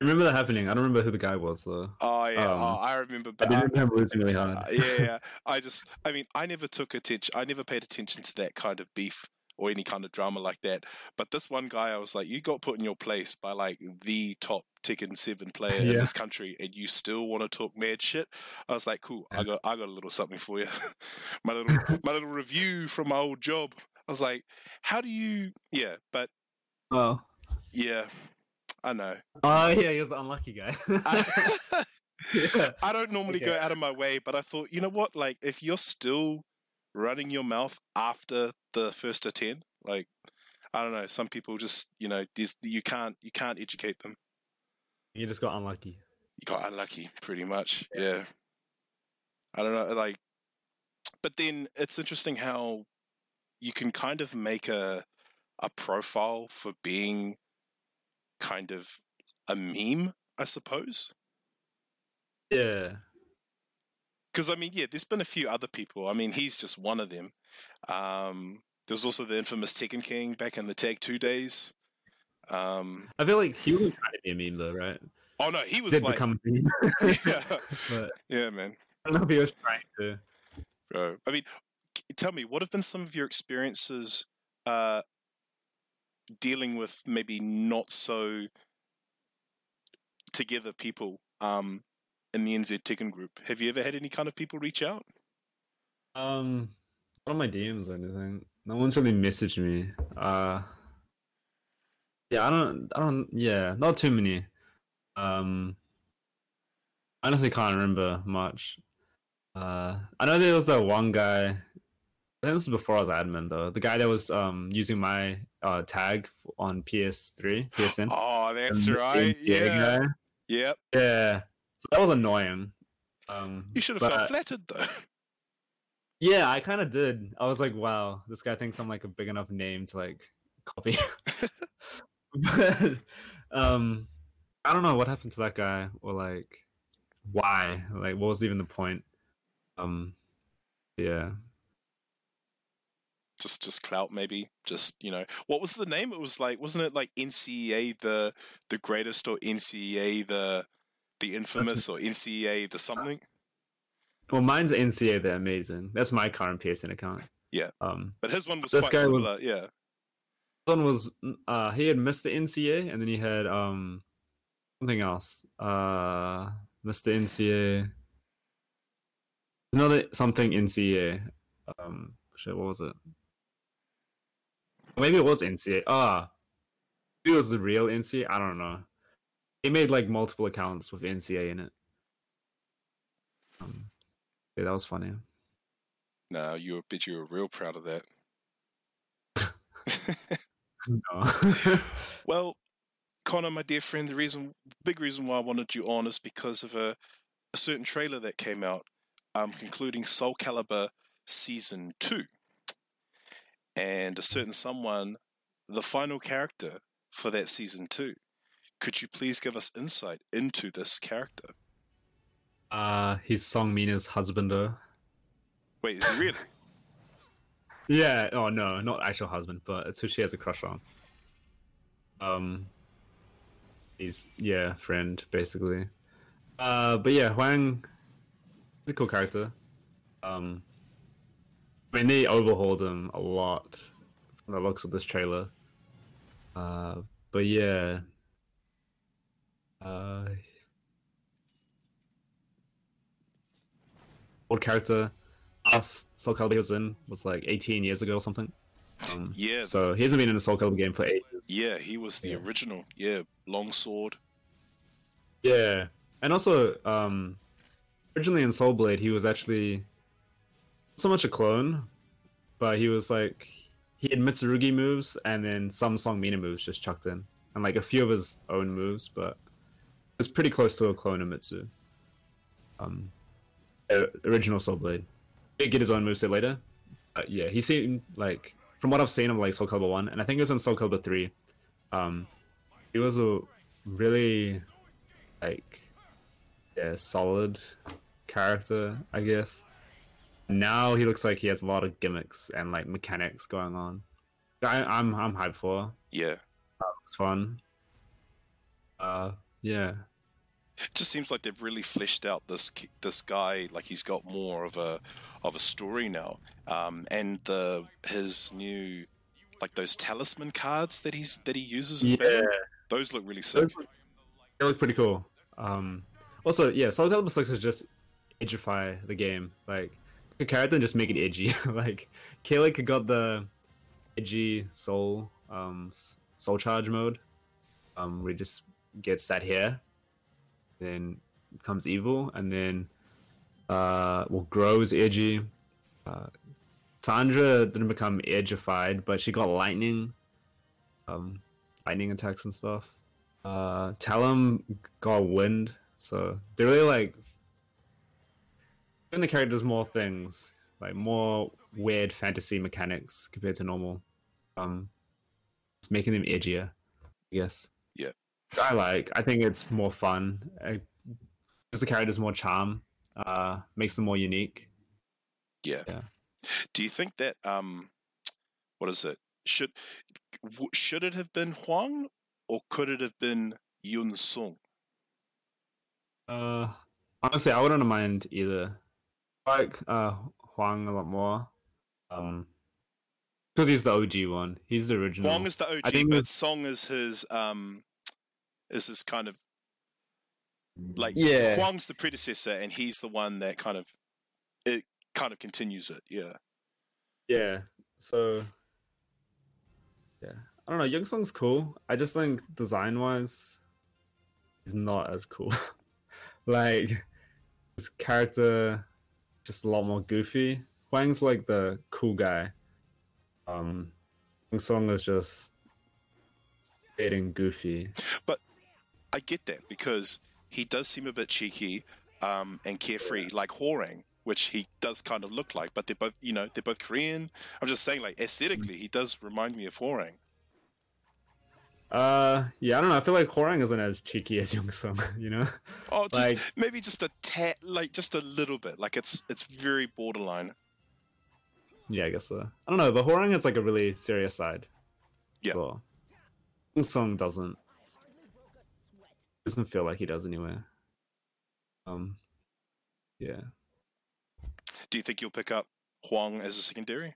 I remember that happening. I don't remember who the guy was though. Oh yeah, Um, oh, I remember. I didn't I- remember losing really hard. Uh, yeah, yeah. I just, I mean, I never took attention. I never paid attention to that kind of beef. Or any kind of drama like that. But this one guy, I was like, you got put in your place by like the top Tekken Seven player in this country, and you still want to talk mad shit. I was like, cool, I got I got a little something for you. my little my little review from my old job. I was like, how do you? Yeah, but Oh. yeah, I know. Oh yeah, he was the unlucky guy. I, yeah. I don't normally go out of my way, but I thought, you know what? Like, if you're still running your mouth after the first to ten, like, I don't know. Some people just, you know, these you can't you can't educate them. You just got unlucky. You got unlucky, pretty much. Yeah. I don't know, like, but then it's interesting how you can kind of make a a profile for being kind of a meme, I suppose. Yeah. Because I mean, yeah, there's been a few other people. I mean, he's just one of them. Um, there was also the infamous Tekken King back in the Tag Two days. Um, I feel like he wasn't trying to be a meme though, right? oh no, he was Did like, become a meme. yeah, but yeah, man. I don't know if he was trying to. Bro, I mean, tell me, what have been some of your experiences uh, dealing with maybe not so together people um, in the NZ Tekken group? Have you ever had any kind of people reach out? Um, not on my DMs or anything. No one's really messaged me. Uh, yeah, I don't, I don't, yeah, not too many. Um, I honestly can't remember much. Uh, I know there was that one guy. I think this was before I was admin though. The guy that was um using my uh tag on PS3, PSN. Oh, that's The right. Yeah. guy. Yep. Yeah. So that was annoying. Um, You should have felt flattered though. Yeah, I kind of did. I was like, wow, this guy thinks I'm like a big enough name to like copy. but um I don't know what happened to that guy or like why? Like what was even the point? Um yeah. just just clout maybe just you know what was the name it was like wasn't it like ncea the the greatest or ncea the the infamous or ncea the something Well, mine's NCA they're amazing. That's my current PSN account. Yeah. Um but his one was quite guy was- similar yeah one was uh he had Mr. NCA and then he had um something else. Uh Mr. NCA another something NCA. Um shit, what was it? Maybe it was NCA. Ah it was the real NCA. I don't know. He made like multiple accounts with NCA in it. Um, yeah, that was funny. no you were bet you were real proud of that No. well connor my dear friend the reason big reason why i wanted you on is because of a, a certain trailer that came out um concluding soul calibur season 2 and a certain someone the final character for that season 2 could you please give us insight into this character uh he's Song Mina's husband though. wait is he really Yeah. Oh no, not actual husband, but it's who she has a crush on. Um, he's yeah, friend basically. Uh, but yeah, Hwang, is a cool character. Um, I mean they overhauled him a lot from the looks of this trailer. Uh, but yeah. Uh, old character last Soul Calibur he was in was like 18 years ago or something. Um, yeah so he hasn't been in a Soul Calibur game for ages. yeah he was the Yeah. original yeah long sword Yeah, and also um, originally in Soul Blade he was actually not so much a clone, but he was like he had Mitsurugi moves and then some Song Mina moves just chucked in, and like a few of his own moves, but it was pretty close to a clone of Mitsu. Um, uh, original Soul Blade. He'd get his own moveset later. But yeah, he seemed like from what I've seen of like Soul Calibur one, and I think it was in Soul Calibur three. Um, he was a really like yeah solid character, I guess. Now he looks like he has a lot of gimmicks and like mechanics going on. I, I'm I'm hyped for. yeah It's fun. Uh, yeah. it just seems like they've really fleshed out this this guy like he's got more of a of a story now um and the his new like those talisman cards that he's that he uses. Yeah, in battle. those look really sick. those look, they look pretty cool. Um, also, yeah, Soul Calibur Six is just edgify the game. Like, pick a character and just make it edgy. like, Kilik got the edgy soul um soul charge mode, um, where he just gets that hair, then becomes evil, and then uh, well, grows edgy. Uh, Sandra didn't become edgified, but she got lightning, um, lightning attacks and stuff. Uh, Talim got wind, so they're really like giving the characters more things, like more weird fantasy mechanics compared to normal. Um, it's making them edgier, I guess. I like. I think it's more fun. Uh, gives the characters more charm. Uh, makes them more unique. Yeah. Yeah. Do you think that um, what is it? Should w- should it have been Hwang or could it have been Yun-seong? Uh, honestly, I wouldn't mind either. I like uh Hwang a lot more. Um, because he's the OG one. He's the original. Hwang is the OG, I think but Song is his um, is his kind of like yeah, Hwang's the predecessor, and he's the one that kind of it kind of continues it. Yeah. yeah. So, yeah, I don't know. Yun-seong's cool. I just think design wise, he's not as cool. like his character, just a lot more goofy. Hwang's like the cool guy. Um, Yun-seong is just getting goofy. I get that because he does seem a bit cheeky um, and carefree, like Hwoarang, which he does kind of look like. But they're both, you know, they're both Korean. I'm just saying, like aesthetically, he does remind me of Hwoarang. Uh, yeah, I don't know. I feel like Hwoarang isn't as cheeky as Yun-seong, you know? Oh, just Like- maybe just a tad, like just a little bit. Like it's it's very borderline. Yeah, I guess so. I don't know. but Hwoarang is like a really serious side. Yeah. Well, Yun-seong doesn't. Doesn't feel like he does anyway. Um, yeah, Do you think you'll pick up Hwang as a secondary?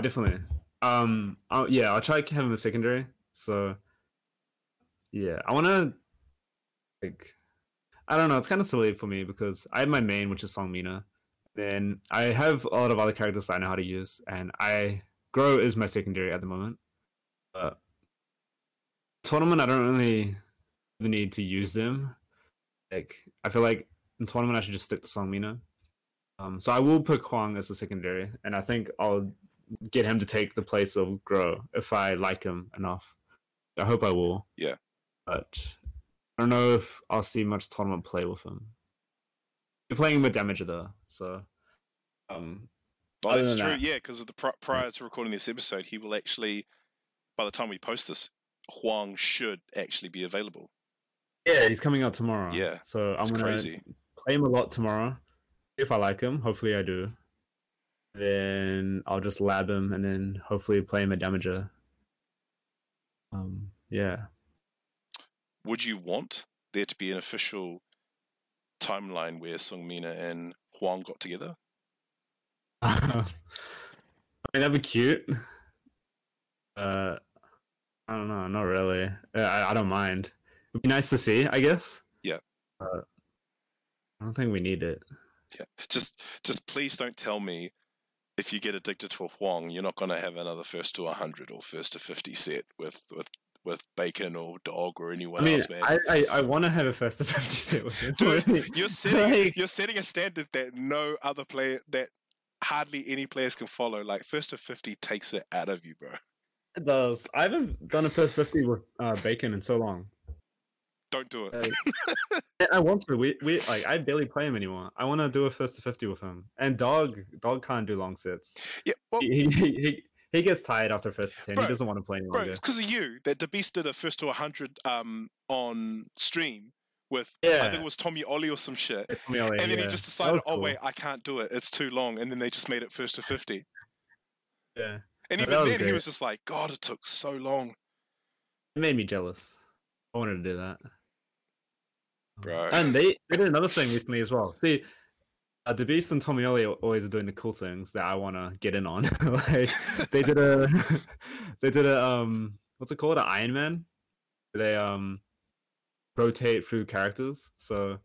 definitely. Um, I'll, yeah, I'll try him a secondary. So, yeah, I want to like. I don't know. It's kind of silly for me because I have my main, which is Song Mina. Then I have a lot of other characters that I know how to use, and I Grøh is my secondary at the moment. But tournament, I don't really need to use them. Like I feel like in tournament, I should just stick to Song Mina. Um, so I will put Hwang as a secondary, and I think I'll get him to take the place of Grøh if I like him enough. I hope I will. Yeah. But I don't know if I'll see much tournament play with him. You're playing with Damager though, so um Oh, that's true. that- Yeah, because the pr- prior to recording this episode, he will actually, by the time we post this, Hwang should actually be available. Yeah, he's coming out tomorrow. Yeah, So I'm gonna crazy. play him a lot tomorrow. If I like him, hopefully I do. Then I'll just lab him and then hopefully play him a Damager. Um yeah. Would you want there to be an official timeline where Sungmina and Hwang got together? I mean, that'd be cute. Uh, I don't know, not really. Uh, I, I don't mind. It'd be nice to see, I guess. Yeah. But I don't think we need it. Yeah. Just, just please don't tell me if you get addicted to a Huang, you're not going to have another first to 100 or first to 50 set with with with Bacon or Dog or anyone I mean, else, man. I, I, I want to have a first to 50 set with him. Dude, you're setting Like- you're setting a standard that no other player that hardly any players can follow. Like first to 50 takes it out of you, bro. It does. I haven't done a first 50 with uh, Bacon in so long. Don't do it. Like, I- I want to. We, we like I barely play him anymore. I want to do a first to 50 with him. And Dog Dog can't do long sets. yeah, well, He, he, he, he gets tired after first to 10. Bro, he doesn't want to play anymore. bro, it's because of you that the Beast did a first to 100 um on stream with yeah. I think it was Tommy Ollie or some shit. It's me, Ollie, And then yeah. he just decided, was oh cool. wait, I can't do it. It's too long. And then they just made it first to 50. Yeah. And That even was then, he was just like, God, it took so long, It made me jealous. I wanted to do that. Bro. And they, they did another thing recently as well. See, uh, the Beast and are always are doing the cool things that I want to get in on. like they did a, they did a um, what's it called? An Iron Man. They um, rotate through characters. So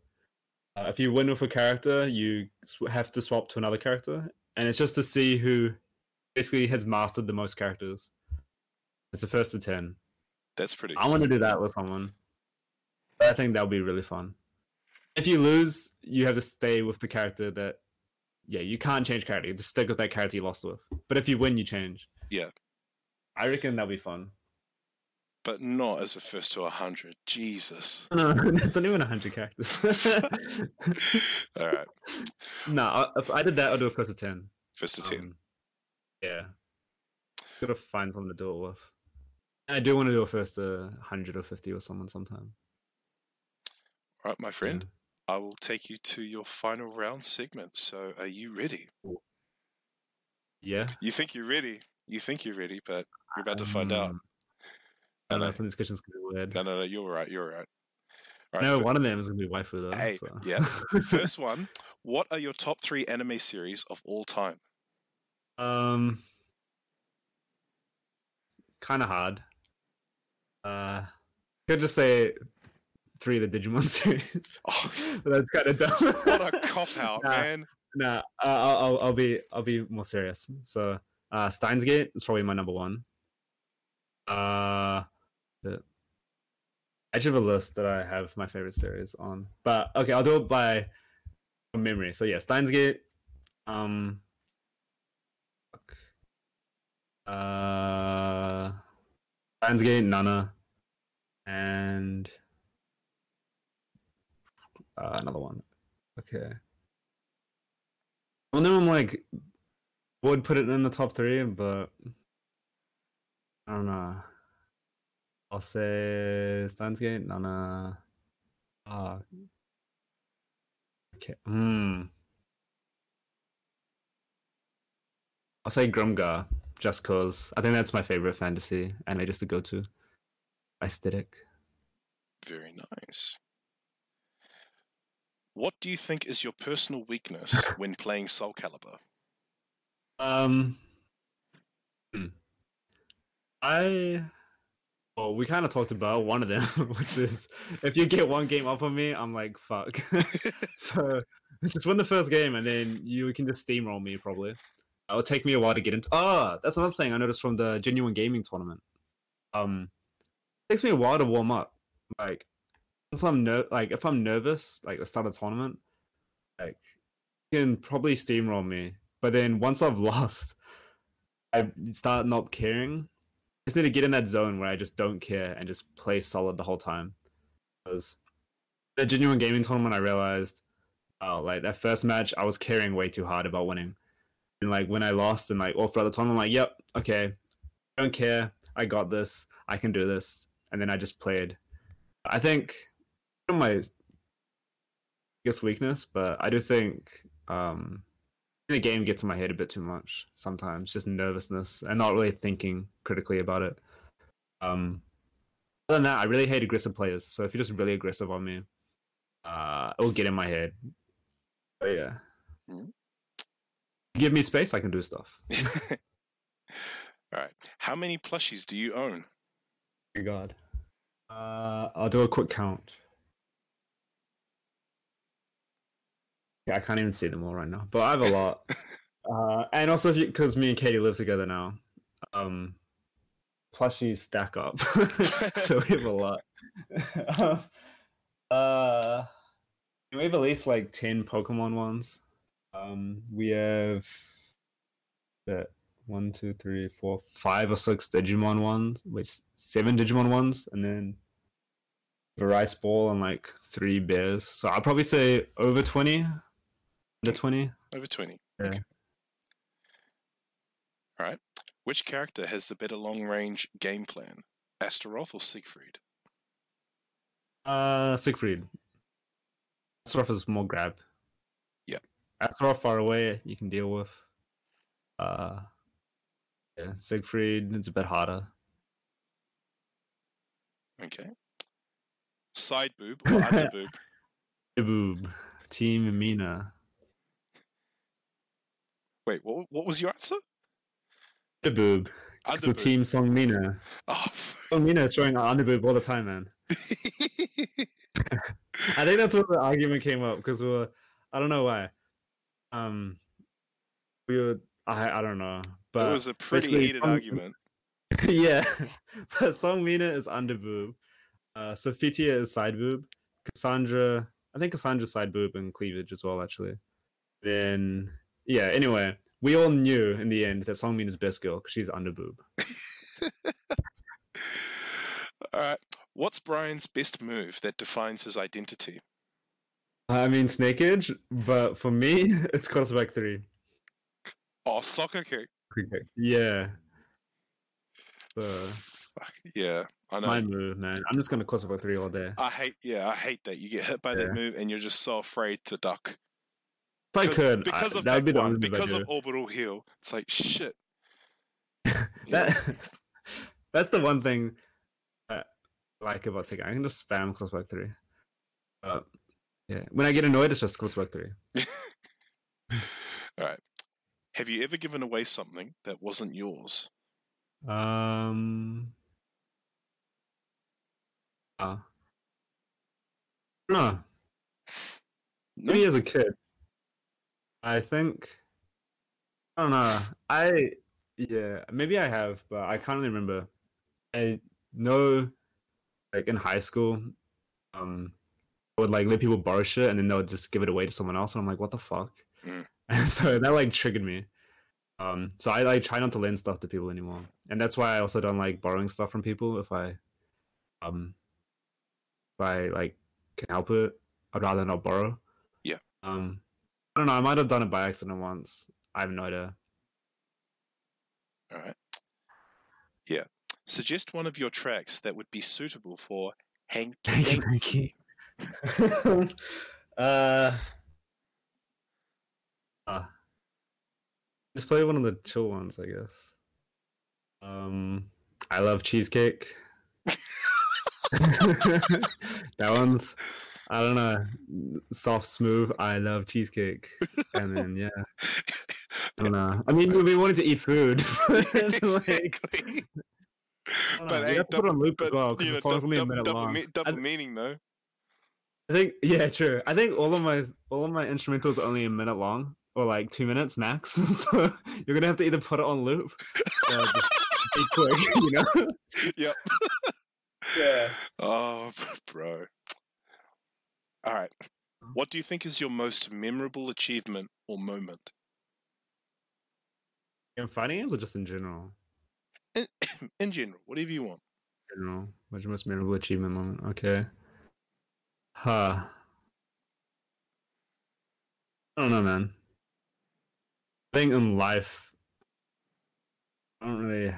uh, if you win with a character, you have to swap to another character, and it's just to see who basically has mastered the most characters. It's the first to ten. That's pretty. I want to do that with someone. I think that would be really fun. If you lose, you have to stay with the character that. Yeah, you can't change character. You just stick with that character you lost with. But if you win, you change. Yeah. I reckon that'll be fun. but not as a first to a hundred. Jesus. No, it's not even hundred characters. All right, no, I- if I did that, I'd do a first to ten. first to ten. Um, yeah. Gotta find something to do it with. And I do want to do a first to hundred or fifty with someone sometime. All right, my friend. I will take you to your final round segment. So, are you ready? Yeah. You think you're ready. You think you're ready, but you're about to find out. Um, No, no, some of these questions can be weird. no, no, no. You're right. You're right. All right. no, one of them is gonna be waifu though. Hey, so. yeah. First one. What are your top three anime series of all time? um, kind of hard. Uh, could just say three of the Digimon series. Oh, that's kind of dumb. what a cop out, Nah, man. Nah, uh, I'll, I'll I'll be I'll be more serious. So, uh, Steins Gate is probably my number one. Uh, the I actually have a list that I have my favorite series on, but okay, I'll do it by memory. So yeah, Steins Gate. Um. Uh, Steins Gate, Nana, and uh, another one. Okay. Well, no, I'm like would put it in the top three, but I don't know. I'll say Steins Gate, Nana. Uh, okay. Hmm. I'll say Grimgar, just cause I think that's my favorite fantasy anime just to go to. Aesthetic. Very nice. What do you think is your personal weakness when playing Soul Calibur? Um, hmm. I well, we kind of talked about one of them, which is if you get one game up on me, I'm like fuck. so just win the first game, and then you can just steamroll me. Probably, it'll take me a while to get into. Oh, that's another thing I noticed from the genuine gaming tournament. Um, it takes me a while to warm up. Like, once I'm ner- like if I'm nervous, like the start of the tournament, like you can probably steamroll me. But then once I've lost, I start not caring. I just need to get in that zone where I just don't care and just play solid the whole time. Because the genuine gaming tournament, I realized, oh, like that first match, I was caring way too hard about winning. And like when I lost and like all throughout the tournament, I'm like, yep, okay, I don't care. I got this. I can do this. And then I just played. I think of my biggest weakness, but I do think um the game gets in my head a bit too much sometimes, just nervousness and not really thinking critically about it. Um, other than that, I really hate aggressive players. So if you're just really aggressive on me, uh, it will get in my head. But yeah, Mhm. give me space, I can do stuff. All right. How many plushies do you own? Thank God. Uh, I'll do a quick count. I can't even see them all right now, but I have a lot. uh, and also, because me and Katie live together now, um, plushies stack up, so we have a lot. uh, we have at least like ten Pokemon ones. Um, we have that one, two, three, four, five or six Digimon ones. Wait, seven Digimon ones, and then a rice ball and like three bears. So I'll probably say over twenty. Under twenty. Over 20. Yeah. Okay. All right. Which character has the better long range game plan? Astaroth or Siegfried? Uh, Siegfried. Astaroth is more grab. Yeah. Astaroth far away, you can deal with. Uh, yeah, Siegfried, it's a bit harder. Okay. Side boob or under boob? Boob. Team Mina. Wait, what? What was your answer? Underboob. It's a team Song Mina. Oh, Song Mina is showing underboob all the time, man. I think that's where the argument came up because we were, I don't know why. Um, we were, I, I don't know, but it was a pretty heated Song- argument. yeah, but Song Mina is underboob. Uh, Sophitia is side boob. Cassandra, I think Cassandra's side boob and cleavage as well, actually. Then, yeah. Anyway, we all knew in the end that Song Mina's best girl because she's underboob. All right. What's Bryan's best move that defines his identity? I mean Snake Edge, but for me, it's Crossback three. Oh, soccer kick. Yeah. So Yeah, I know. my move, man. I'm just gonna Crossback three all day. I hate. Yeah, I hate that you get hit by Yeah. that move and you're just so afraid to duck. If I Because- could, I- because of that would be the one, only move I because of orbital heel. It's like shit. you know? that that's the one thing I like about Tekken. I can just spam Crossback three. But yeah, when I get annoyed, it's just Crossback three. All right. Have you ever given away something that wasn't yours? Um. Uh, no, No. maybe as a kid. I think. I don't know. I yeah, maybe I have, but I can't really remember. I know, like in high school, um, I would like let people borrow shit and then they would just give it away to someone else, and I'm like, what the fuck? Mm. And so that like triggered me. Um, so I like try not to lend stuff to people anymore, and that's why I also don't like borrowing stuff from people if I, um, if I like can help it, I'd rather not borrow. Yeah. Um, I don't know. I might have done it by accident once. I have no idea. All right. Yeah. Suggest one of your tracks that would be suitable for Hanky Hanky Panky. uh, uh, just play one of the chill ones, I guess. Um, I love cheesecake. that one's, I don't know, soft, smooth. I love cheesecake, and then yeah, I don't know. I mean, we wanted to eat food. exactly. I But hey, put on loop as But well you because know, the song's only a minute double, long. me- double meaning though. I think yeah, true. I think all of my all of my instrumentals are only a minute long or like two minutes max. so you're gonna have to either put it on loop, or just be quick, you know. Yep. Yeah. Oh, bro. All right. Mm-hmm. What do you think is your most memorable achievement or moment? In fighting games or just in general? In, in general, whatever you want. General. What's your most memorable achievement moment? Okay. Huh. I don't know, man. I think in life, I don't really.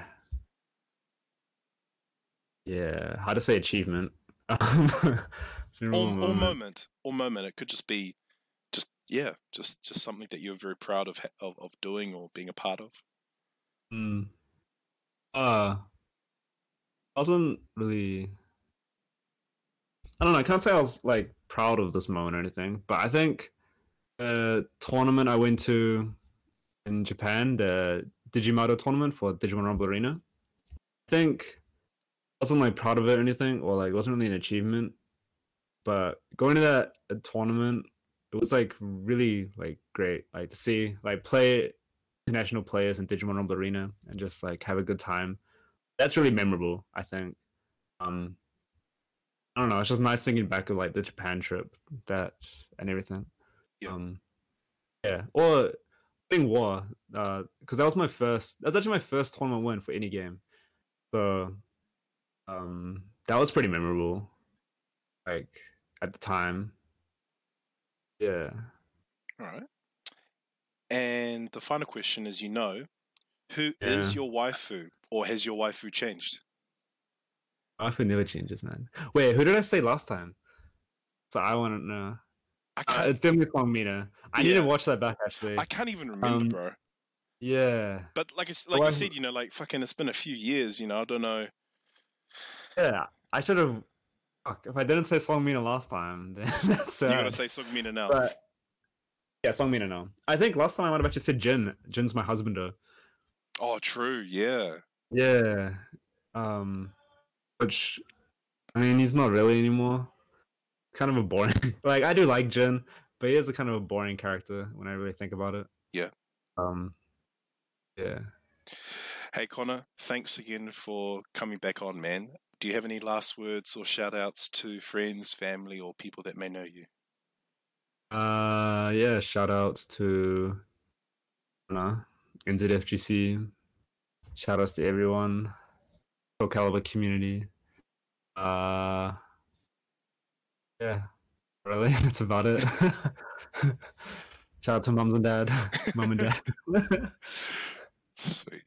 Yeah, how to say achievement? Um, Or, memorable or moment. moment. Or moment. It could just be, just yeah, just just something that you're very proud of of, of doing or being a part of. Hmm. Uh, I wasn't really. I don't know. I can't say I was like proud of this moment or anything, but I think the tournament I went to in Japan, the Digimoto tournament for Digimon Rumble Arena, I think I wasn't like proud of it or anything, or like it wasn't really an achievement. But going to that uh, tournament, it was like really like great, like to see like play international players in Digimon Rumble Arena and just like have a good time. That's really memorable, I think. Um I don't know, it's just nice thinking back of like the Japan trip that and everything. Yeah. Um yeah. Or playing War, uh because that was my first that's actually my first tournament win for any game. So um that was pretty memorable. Like at the time. Yeah. All right. And the final question is, you know, who is Yeah. your waifu, or has your waifu changed? Waifu never changes, man. Wait, who did I say last time? So I want to know. I Uh, can't. it's definitely Song Mina. I need Yeah. to watch that back actually. I can't even remember, um, bro. Yeah, But like like Well, you said, you know, like fucking, it's been a few years. You know, I don't know. yeah. I should have. Fuck, if I didn't say Song Mina last time, then that's You're sad. gonna say Sugmina now. But Yeah, Songmina no. I think last time I might have actually said Jin. Jin's my husband though. Oh, true. Yeah. Yeah. Um which I mean he's not really anymore. Kind of a boring like I do like Jin, but he is a kind of a boring character when I really think about it. Yeah. Um yeah. Hey, Connor, thanks again for coming back on, man. Do you have any last words or shout outs to friends, family, or people that may know you? Uh yeah, shout outs to uh, NZFGC. Shout outs to everyone. Pro Caliber community. Uh yeah. Really? That's about it. shout out to mums and dad. Mum and dad. Sweet.